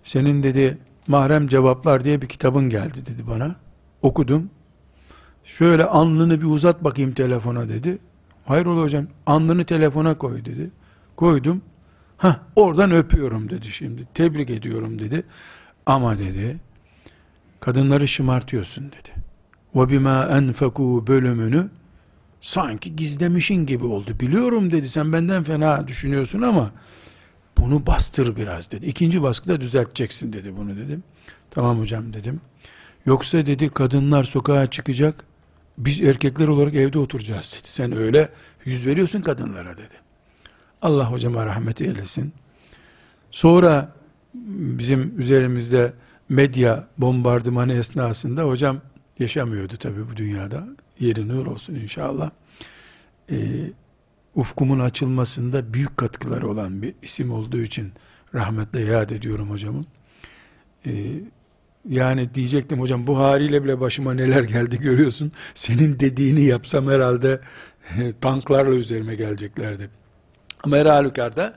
senin dedi mahrem cevaplar diye bir kitabın geldi dedi bana. Okudum. Şöyle alnını bir uzat bakayım telefona dedi. Hayrola hocam alnını telefona koy dedi. Koydum. Ha oradan öpüyorum dedi şimdi. Tebrik ediyorum dedi. Ama dedi kadınları şımartıyorsun dedi. Ve bima enfeku bölümünü sanki gizlemişin gibi oldu. Biliyorum dedi sen benden fena düşünüyorsun ama bunu bastır biraz dedi. İkinci baskıda düzelteceksin dedi bunu dedim. Tamam hocam dedim. Yoksa dedi kadınlar sokağa çıkacak. Biz erkekler olarak evde oturacağız dedi. Sen öyle yüz veriyorsun kadınlara dedi. Allah hocama rahmet eylesin. Sonra bizim üzerimizde medya bombardımanı esnasında hocam yaşamıyordu tabii bu dünyada. Yeri nur olsun inşallah. Ee, ufkumun açılmasında büyük katkıları olan bir isim olduğu için rahmetle yad ediyorum hocamı. Ee, yani diyecektim hocam bu haliyle bile başıma neler geldi görüyorsun. Senin dediğini yapsam herhalde tanklarla üzerime geleceklerdi. Ama her halükarda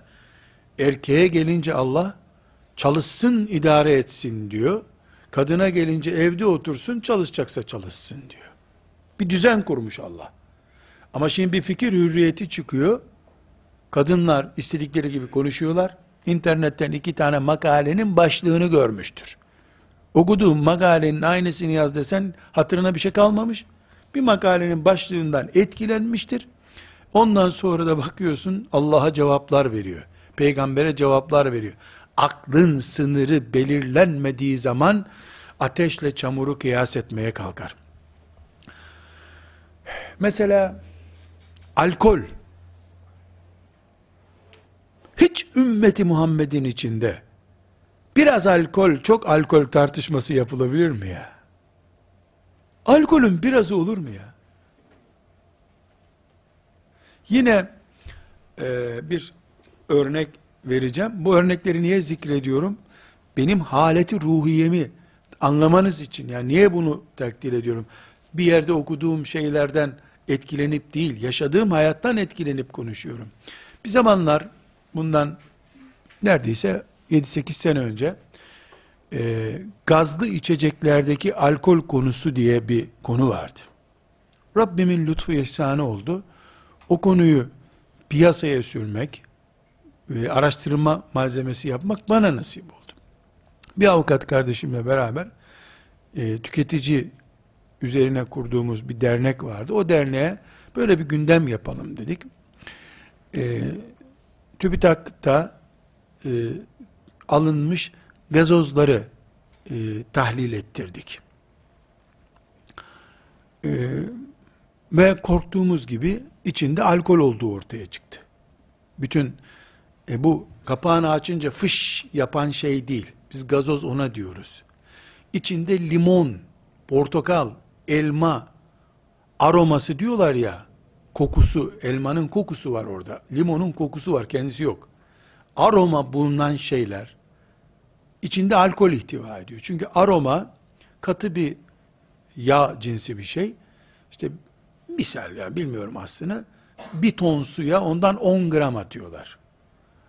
erkeğe gelince Allah çalışsın idare etsin diyor. Kadına gelince evde otursun çalışacaksa çalışsın diyor. Bir düzen kurmuş Allah. Ama şimdi bir fikir hürriyeti çıkıyor. Kadınlar istedikleri gibi konuşuyorlar. İnternetten iki tane makalenin başlığını görmüştür. Okuduğum makalenin aynısını yaz desen hatırına bir şey kalmamış. Bir makalenin başlığından etkilenmiştir. Ondan sonra da bakıyorsun Allah'a cevaplar veriyor. Peygambere cevaplar veriyor. Aklın sınırı belirlenmediği zaman ateşle çamuru kıyas etmeye kalkar. Mesela alkol hiç ümmeti Muhammed'in içinde biraz alkol, çok alkol tartışması yapılabilir mi ya? Alkolün birazı olur mu ya? Yine e, bir örnek vereceğim. Bu örnekleri niye zikrediyorum? Benim haleti ruhiyemi anlamanız için. Yani niye bunu takdir ediyorum? Bir yerde okuduğum şeylerden etkilenip değil, yaşadığım hayattan etkilenip konuşuyorum. Bir zamanlar bundan neredeyse 7-8 sene önce e, gazlı içeceklerdeki alkol konusu diye bir konu vardı. Rabbimin lütfu ihsanı oldu. O konuyu piyasaya sürmek, ve araştırma malzemesi yapmak bana nasip oldu. Bir avukat kardeşimle beraber e, tüketici üzerine kurduğumuz bir dernek vardı. O derneğe böyle bir gündem yapalım dedik. E, TÜBİTAK'ta e, alınmış gazozları e, tahlil ettirdik. E, ve korktuğumuz gibi içinde alkol olduğu ortaya çıktı. Bütün e bu kapağını açınca fış yapan şey değil. Biz gazoz ona diyoruz. İçinde limon, portakal, elma aroması diyorlar ya. Kokusu, elmanın kokusu var orada. Limonun kokusu var, kendisi yok. Aroma bulunan şeyler içinde alkol ihtiva ediyor. Çünkü aroma katı bir yağ cinsi bir şey. İşte misal yani bilmiyorum aslında. Bir ton suya ondan 10 gram atıyorlar.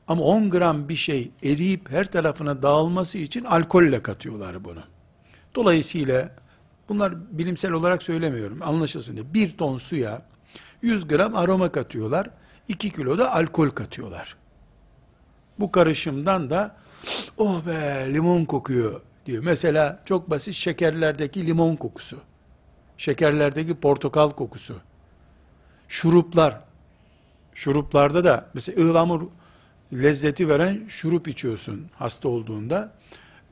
Ama 10 gram bir şey eriyip her tarafına dağılması için alkolle katıyorlar bunu. Dolayısıyla bunlar bilimsel olarak söylemiyorum anlaşılsın diye. Bir ton suya 100 gram aroma katıyorlar. 2 kilo da alkol katıyorlar. Bu karışımdan da oh be limon kokuyor diyor. Mesela çok basit şekerlerdeki limon kokusu. Şekerlerdeki portakal kokusu. Şuruplar. Şuruplarda da mesela ıhlamur lezzeti veren şurup içiyorsun hasta olduğunda.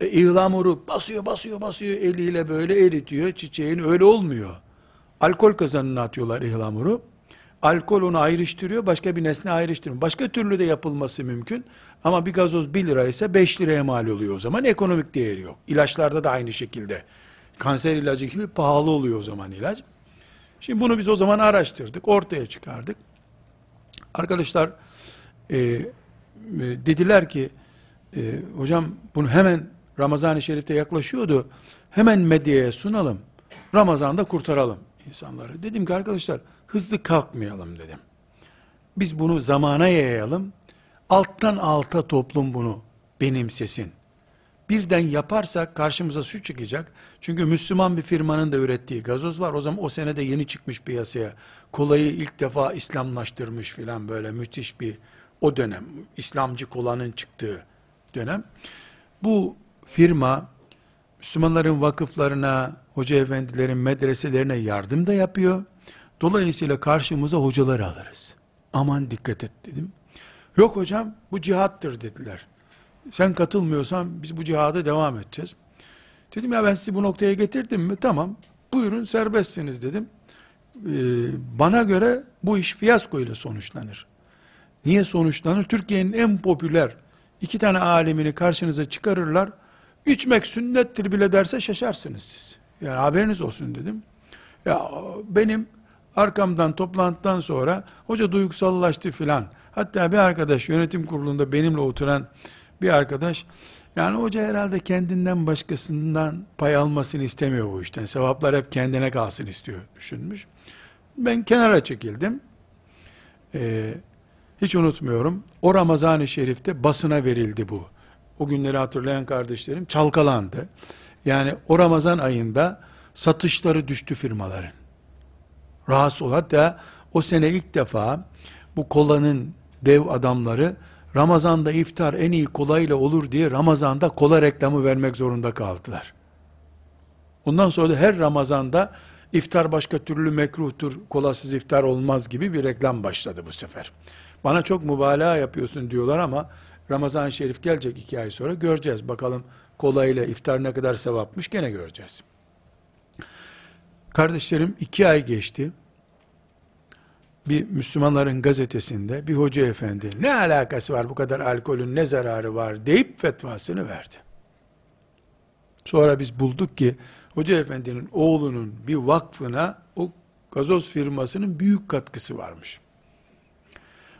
E, ihlamuru basıyor basıyor basıyor eliyle böyle eritiyor çiçeğin öyle olmuyor. Alkol kazanına atıyorlar ihlamuru. Alkol onu ayrıştırıyor, başka bir nesne ayrıştırmıyor. Başka türlü de yapılması mümkün. Ama bir gazoz 1 lira ise 5 liraya mal oluyor o zaman. Ekonomik değeri yok. İlaçlarda da aynı şekilde. Kanser ilacı gibi pahalı oluyor o zaman ilaç. Şimdi bunu biz o zaman araştırdık, ortaya çıkardık. Arkadaşlar e, e, dediler ki, e, hocam bunu hemen Ramazan-ı Şerif'te yaklaşıyordu, hemen medyaya sunalım, Ramazan'da kurtaralım insanları. Dedim ki arkadaşlar, hızlı kalkmayalım dedim. Biz bunu zamana yayalım, alttan alta toplum bunu benimsesin. Birden yaparsak karşımıza su çıkacak. Çünkü Müslüman bir firmanın da ürettiği gazoz var. O zaman o senede yeni çıkmış piyasaya. Kolayı ilk defa İslamlaştırmış filan böyle müthiş bir o dönem. İslamcı kolanın çıktığı dönem. Bu firma Müslümanların vakıflarına, hoca efendilerin medreselerine yardım da yapıyor. Dolayısıyla karşımıza hocaları alırız. Aman dikkat et dedim. Yok hocam bu cihattır dediler. Sen katılmıyorsan biz bu cihada devam edeceğiz. Dedim ya ben sizi bu noktaya getirdim mi? Tamam. Buyurun serbestsiniz dedim. Ee, bana göre bu iş fiyasko ile sonuçlanır. Niye sonuçlanır? Türkiye'nin en popüler iki tane alemini karşınıza çıkarırlar. İçmek sünnettir bile derse şaşarsınız siz. Yani haberiniz olsun dedim. Ya benim arkamdan toplantıdan sonra hoca duygusallaştı filan. Hatta bir arkadaş yönetim kurulunda benimle oturan bir arkadaş yani hoca herhalde kendinden başkasından pay almasını istemiyor bu işten. Sevaplar hep kendine kalsın istiyor düşünmüş. Ben kenara çekildim. Ee, hiç unutmuyorum. O Ramazan-ı Şerif'te basına verildi bu. O günleri hatırlayan kardeşlerim çalkalandı. Yani o Ramazan ayında satışları düştü firmaların. Rahatsız ol. Hatta o sene ilk defa bu kolanın dev adamları Ramazan'da iftar en iyi kolayla olur diye Ramazan'da kola reklamı vermek zorunda kaldılar. Ondan sonra da her Ramazan'da iftar başka türlü mekruhtur, kolasız iftar olmaz gibi bir reklam başladı bu sefer. Bana çok mübalağa yapıyorsun diyorlar ama Ramazan-ı Şerif gelecek iki ay sonra göreceğiz. Bakalım kolayla iftar ne kadar sevapmış gene göreceğiz. Kardeşlerim iki ay geçti bir Müslümanların gazetesinde bir hoca efendi ne alakası var bu kadar alkolün ne zararı var deyip fetvasını verdi. Sonra biz bulduk ki hoca efendinin oğlunun bir vakfına o gazoz firmasının büyük katkısı varmış.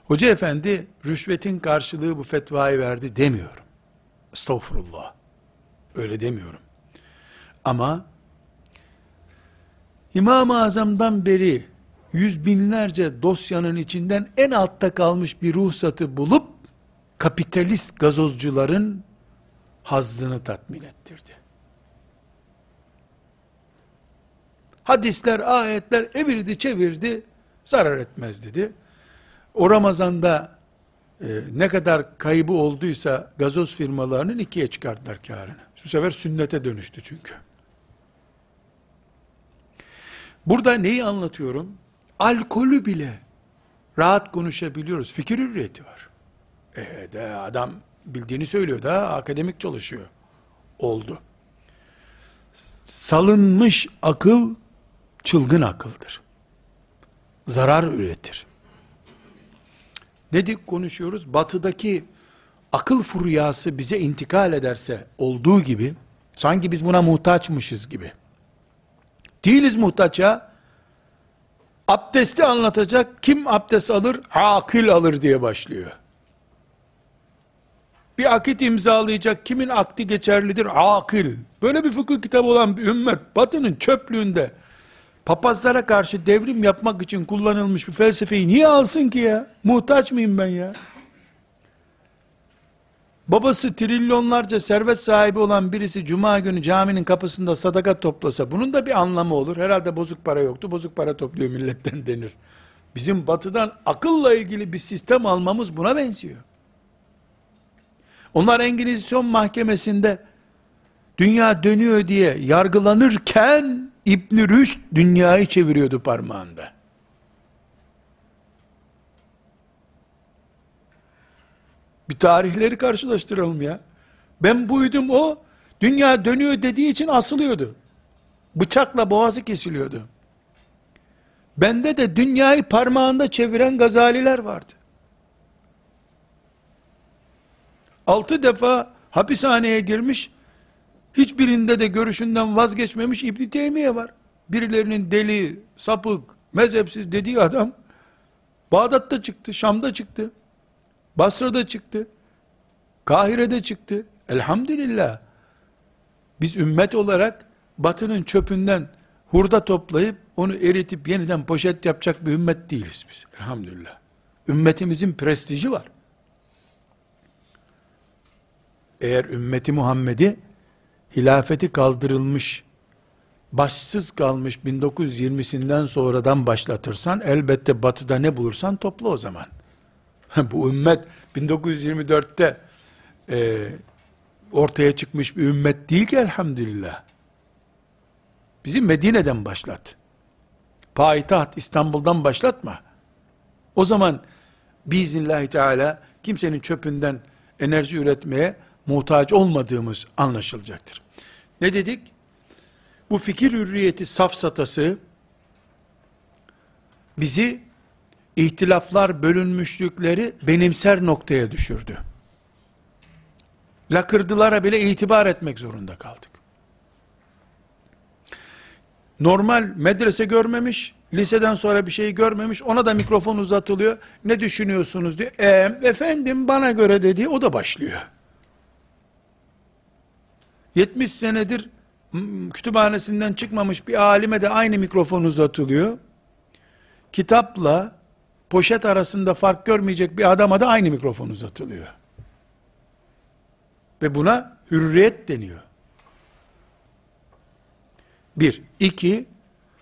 Hoca efendi rüşvetin karşılığı bu fetvayı verdi demiyorum. Estağfurullah. Öyle demiyorum. Ama İmam-ı Azam'dan beri yüz binlerce dosyanın içinden en altta kalmış bir ruhsatı bulup kapitalist gazozcuların hazzını tatmin ettirdi. Hadisler, ayetler evirdi çevirdi, zarar etmez dedi. O Ramazan'da e, ne kadar kaybı olduysa gazoz firmalarının ikiye çıkarttılar karını. Şu sefer sünnete dönüştü çünkü. Burada neyi anlatıyorum? Alkolü bile rahat konuşabiliyoruz. Fikir hürriyeti var. E de adam bildiğini söylüyor da akademik çalışıyor. Oldu. Salınmış akıl çılgın akıldır. Zarar üretir. Dedik konuşuyoruz. Batıdaki akıl furyası bize intikal ederse olduğu gibi sanki biz buna muhtaçmışız gibi. Değiliz muhtaç ya. Abdesti anlatacak, kim abdest alır? Akil alır diye başlıyor. Bir akit imzalayacak, kimin akdi geçerlidir? Akil. Böyle bir fıkıh kitabı olan bir ümmet, batının çöplüğünde, papazlara karşı devrim yapmak için kullanılmış bir felsefeyi niye alsın ki ya? Muhtaç mıyım ben ya? Babası trilyonlarca servet sahibi olan birisi cuma günü caminin kapısında sadaka toplasa bunun da bir anlamı olur. Herhalde bozuk para yoktu. Bozuk para topluyor milletten denir. Bizim batıdan akılla ilgili bir sistem almamız buna benziyor. Onlar Engizisyon mahkemesinde dünya dönüyor diye yargılanırken İbn Rüşd dünyayı çeviriyordu parmağında. Bir tarihleri karşılaştıralım ya. Ben buydum o, dünya dönüyor dediği için asılıyordu. Bıçakla boğazı kesiliyordu. Bende de dünyayı parmağında çeviren gazaliler vardı. Altı defa hapishaneye girmiş, hiçbirinde de görüşünden vazgeçmemiş İbn Teymiye var. Birilerinin deli, sapık, mezhepsiz dediği adam, Bağdat'ta çıktı, Şam'da çıktı, Basra'da çıktı, Kahire'de çıktı. Elhamdülillah. Biz ümmet olarak batının çöpünden hurda toplayıp onu eritip yeniden poşet yapacak bir ümmet değiliz biz. Elhamdülillah. Ümmetimizin prestiji var. Eğer ümmeti Muhammed'i hilafeti kaldırılmış, başsız kalmış 1920'sinden sonradan başlatırsan elbette batıda ne bulursan topla o zaman. Bu ümmet 1924'te e, ortaya çıkmış bir ümmet değil ki elhamdülillah. Bizi Medine'den başlat. Payitaht İstanbul'dan başlatma. O zaman biiznillahü teala kimsenin çöpünden enerji üretmeye muhtaç olmadığımız anlaşılacaktır. Ne dedik? Bu fikir hürriyeti safsatası bizi ihtilaflar bölünmüşlükleri benimser noktaya düşürdü. Lakırdılara bile itibar etmek zorunda kaldık. Normal medrese görmemiş, liseden sonra bir şey görmemiş, ona da mikrofon uzatılıyor. Ne düşünüyorsunuz diye. E, efendim bana göre dedi, o da başlıyor. 70 senedir kütüphanesinden çıkmamış bir alime de aynı mikrofon uzatılıyor. Kitapla poşet arasında fark görmeyecek bir adama da aynı mikrofon uzatılıyor. Ve buna hürriyet deniyor. Bir. iki,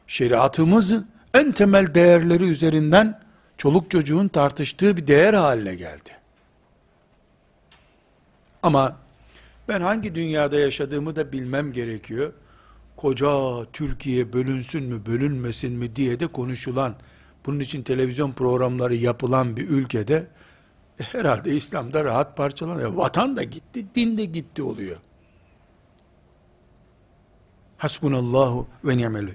şeriatımızın en temel değerleri üzerinden çoluk çocuğun tartıştığı bir değer haline geldi. Ama ben hangi dünyada yaşadığımı da bilmem gerekiyor. Koca Türkiye bölünsün mü bölünmesin mi diye de konuşulan, bunun için televizyon programları yapılan bir ülkede e, herhalde İslam'da rahat parçalanıyor. Vatan da gitti, din de gitti oluyor. Hasbunallahu ve ni'mel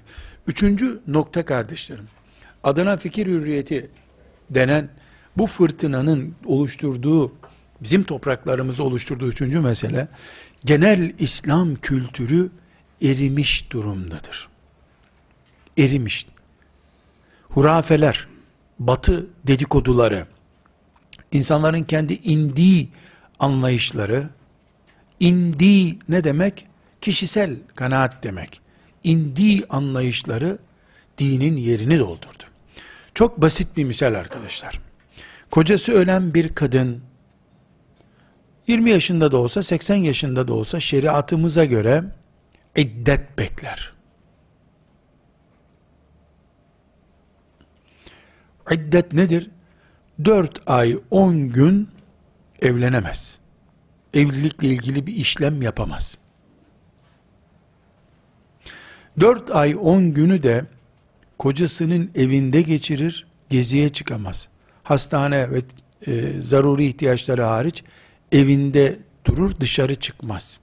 Üçüncü nokta kardeşlerim. Adana fikir hürriyeti denen bu fırtınanın oluşturduğu, bizim topraklarımızı oluşturduğu üçüncü mesele, genel İslam kültürü erimiş durumdadır. Erimiş. Hurafeler, batı dedikoduları, insanların kendi indiği anlayışları, indiği ne demek? Kişisel kanaat demek. İndiği anlayışları dinin yerini doldurdu. Çok basit bir misal arkadaşlar. Kocası ölen bir kadın 20 yaşında da olsa 80 yaşında da olsa şeriatımıza göre iddet bekler. İddet nedir? 4 ay 10 gün evlenemez. Evlilikle ilgili bir işlem yapamaz. 4 ay 10 günü de kocasının evinde geçirir, geziye çıkamaz. Hastane ve e, zaruri ihtiyaçları hariç evinde durur, dışarı çıkmaz.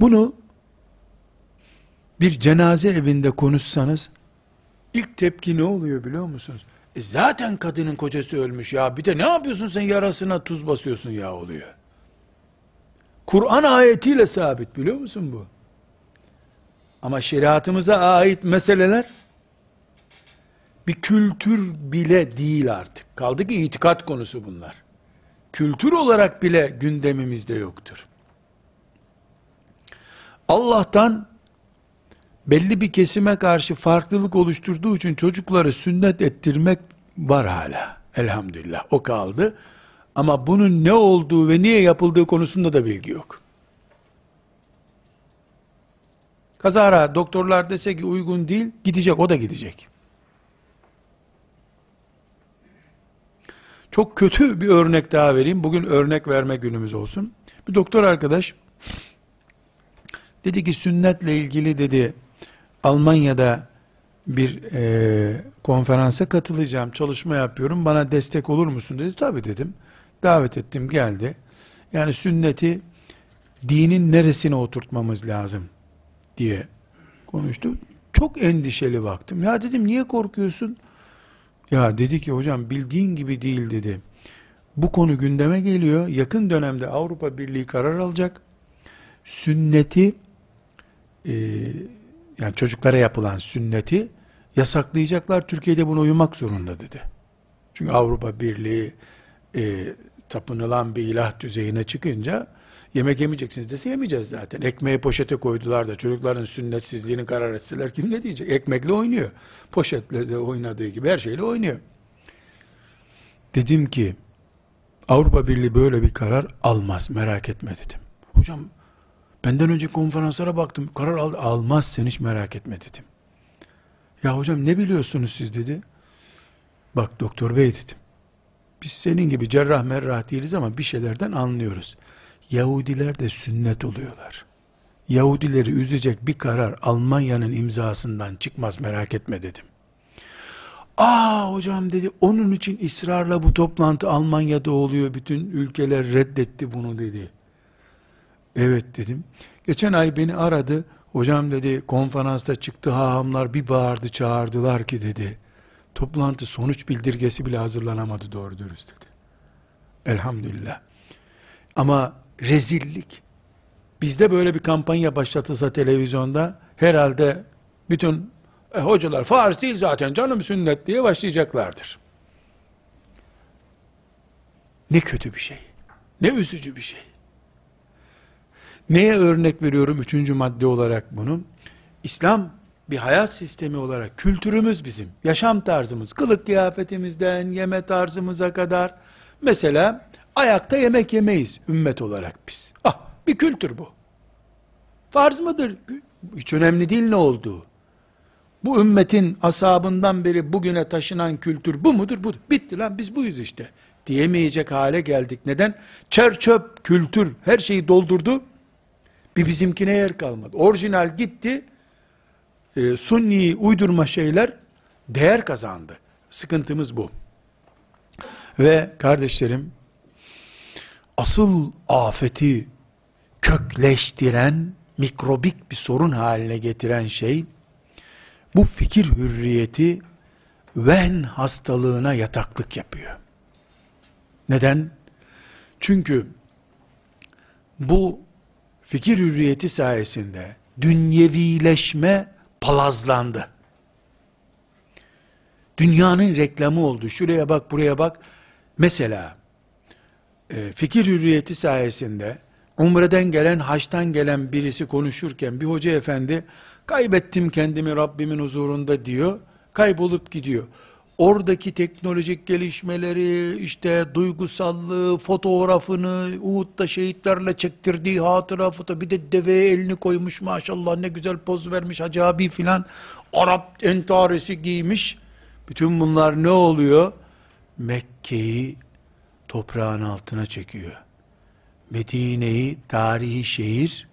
Bunu bir cenaze evinde konuşsanız ilk tepki ne oluyor biliyor musunuz? E zaten kadının kocası ölmüş ya bir de ne yapıyorsun sen yarasına tuz basıyorsun ya oluyor. Kur'an ayetiyle sabit biliyor musun bu? Ama şeriatımıza ait meseleler bir kültür bile değil artık. Kaldı ki itikat konusu bunlar. Kültür olarak bile gündemimizde yoktur. Allah'tan belli bir kesime karşı farklılık oluşturduğu için çocukları sünnet ettirmek var hala. Elhamdülillah o kaldı. Ama bunun ne olduğu ve niye yapıldığı konusunda da bilgi yok. Kazara doktorlar dese ki uygun değil, gidecek, o da gidecek. Çok kötü bir örnek daha vereyim. Bugün örnek verme günümüz olsun. Bir doktor arkadaş dedi ki sünnetle ilgili dedi Almanya'da bir e, konferansa katılacağım, çalışma yapıyorum, bana destek olur musun dedi. Tabi dedim. Davet ettim, geldi. Yani sünneti dinin neresine oturtmamız lazım diye konuştu. Çok endişeli baktım. Ya dedim niye korkuyorsun? Ya dedi ki hocam bildiğin gibi değil dedi. Bu konu gündeme geliyor. Yakın dönemde Avrupa Birliği karar alacak. Sünneti e, yani çocuklara yapılan sünneti yasaklayacaklar. Türkiye'de buna uyumak zorunda dedi. Çünkü Avrupa Birliği e, tapınılan bir ilah düzeyine çıkınca yemek yemeyeceksiniz dese yemeyeceğiz zaten. Ekmeği poşete koydular da çocukların sünnetsizliğini karar etseler kim ne diyecek? Ekmekle oynuyor. Poşetle de oynadığı gibi her şeyle oynuyor. Dedim ki Avrupa Birliği böyle bir karar almaz merak etme dedim. Hocam benden önce konferanslara baktım karar al, almaz sen hiç merak etme dedim. Ya hocam ne biliyorsunuz siz dedi. Bak doktor bey dedim. Biz senin gibi cerrah merrah değiliz ama bir şeylerden anlıyoruz. Yahudiler de sünnet oluyorlar. Yahudileri üzecek bir karar Almanya'nın imzasından çıkmaz merak etme dedim. Aa hocam dedi onun için ısrarla bu toplantı Almanya'da oluyor. Bütün ülkeler reddetti bunu dedi. Evet dedim. Geçen ay beni aradı. Hocam dedi konferansta çıktı hahamlar bir bağırdı çağırdılar ki dedi. Toplantı sonuç bildirgesi bile hazırlanamadı doğru dürüst dedi. Elhamdülillah. Ama rezillik. Bizde böyle bir kampanya başlatılsa televizyonda herhalde bütün e, hocalar farz değil zaten canım sünnet diye başlayacaklardır. Ne kötü bir şey. Ne üzücü bir şey. Neye örnek veriyorum üçüncü madde olarak bunu? İslam bir hayat sistemi olarak kültürümüz bizim, yaşam tarzımız, kılık kıyafetimizden yeme tarzımıza kadar mesela ayakta yemek yemeyiz ümmet olarak biz. Ah bir kültür bu. Farz mıdır? Hiç önemli değil ne olduğu. Bu ümmetin asabından beri bugüne taşınan kültür bu mudur? Budur. Bitti lan biz buyuz işte. Diyemeyecek hale geldik. Neden? Çerçöp kültür her şeyi doldurdu. Bir bizimkine yer kalmadı. Orijinal gitti. E, sunni uydurma şeyler değer kazandı. Sıkıntımız bu. Ve kardeşlerim asıl afeti kökleştiren mikrobik bir sorun haline getiren şey bu fikir hürriyeti ven hastalığına yataklık yapıyor. Neden? Çünkü bu fikir hürriyeti sayesinde dünyevileşme palazlandı. Dünyanın reklamı oldu. Şuraya bak, buraya bak. Mesela e, fikir hürriyeti sayesinde umreden gelen, haçtan gelen birisi konuşurken bir hoca efendi kaybettim kendimi Rabbimin huzurunda diyor. Kaybolup gidiyor. Oradaki teknolojik gelişmeleri, işte duygusallığı, fotoğrafını, Uhud'da şehitlerle çektirdiği hatıra foto, bir de deveye elini koymuş maşallah ne güzel poz vermiş Hacı abi filan. Arap entaresi giymiş. Bütün bunlar ne oluyor? Mekke'yi toprağın altına çekiyor. Medine'yi tarihi şehir,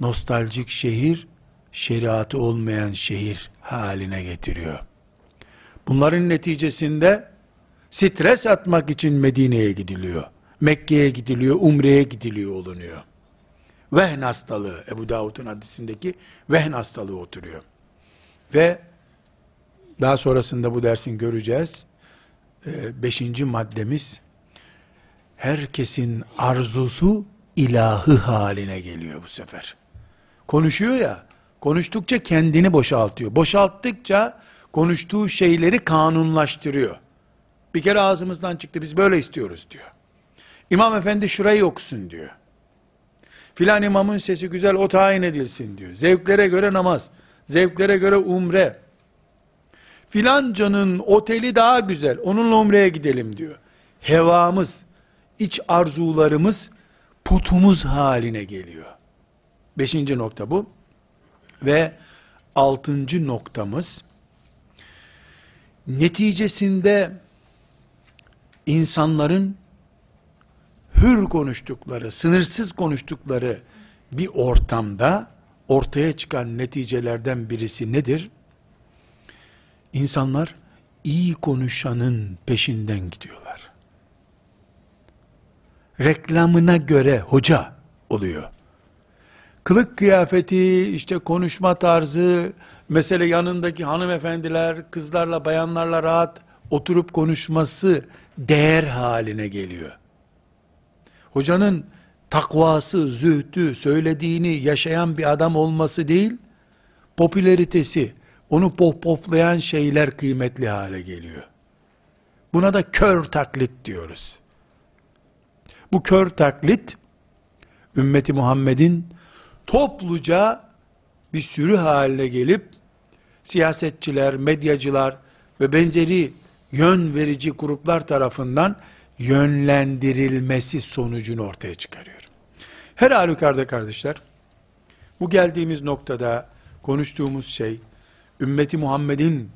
nostaljik şehir, şeriatı olmayan şehir haline getiriyor. Bunların neticesinde stres atmak için Medine'ye gidiliyor. Mekke'ye gidiliyor, Umre'ye gidiliyor olunuyor. Vehn hastalığı, Ebu Davud'un hadisindeki vehn hastalığı oturuyor. Ve daha sonrasında bu dersin göreceğiz. Ee, beşinci maddemiz, herkesin arzusu ilahı haline geliyor bu sefer. Konuşuyor ya, konuştukça kendini boşaltıyor. Boşalttıkça konuştuğu şeyleri kanunlaştırıyor. Bir kere ağzımızdan çıktı biz böyle istiyoruz diyor. İmam efendi şurayı okusun diyor. Filan imamın sesi güzel o tayin edilsin diyor. Zevklere göre namaz, zevklere göre umre. Filancanın oteli daha güzel onunla umreye gidelim diyor. Hevamız, iç arzularımız putumuz haline geliyor. Beşinci nokta bu. Ve altıncı noktamız, neticesinde insanların hür konuştukları, sınırsız konuştukları bir ortamda ortaya çıkan neticelerden birisi nedir? İnsanlar iyi konuşanın peşinden gidiyorlar reklamına göre hoca oluyor. Kılık kıyafeti, işte konuşma tarzı, mesele yanındaki hanımefendiler, kızlarla, bayanlarla rahat oturup konuşması değer haline geliyor. Hocanın takvası, zühdü, söylediğini yaşayan bir adam olması değil, popülaritesi, onu pohpohlayan şeyler kıymetli hale geliyor. Buna da kör taklit diyoruz. Bu kör taklit, ümmeti Muhammed'in topluca bir sürü haline gelip, siyasetçiler, medyacılar ve benzeri yön verici gruplar tarafından yönlendirilmesi sonucunu ortaya çıkarıyor. Her halükarda kardeşler, bu geldiğimiz noktada konuştuğumuz şey, ümmeti Muhammed'in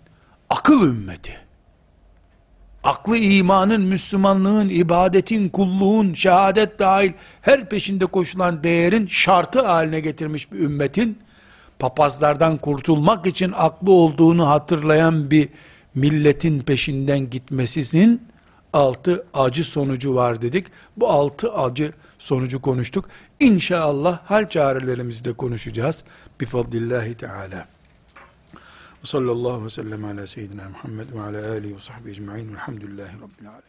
akıl ümmeti, aklı imanın, Müslümanlığın, ibadetin, kulluğun, şehadet dahil her peşinde koşulan değerin şartı haline getirmiş bir ümmetin, papazlardan kurtulmak için aklı olduğunu hatırlayan bir milletin peşinden gitmesinin altı acı sonucu var dedik. Bu altı acı sonucu konuştuk. İnşallah hal çarelerimizi konuşacağız. Bifadlillahi Teala. Sallallahu ve sellem ala seyyidina Muhammed ve ala alihi ve sahbihi ecma'in velhamdülillahi rabbil alemin.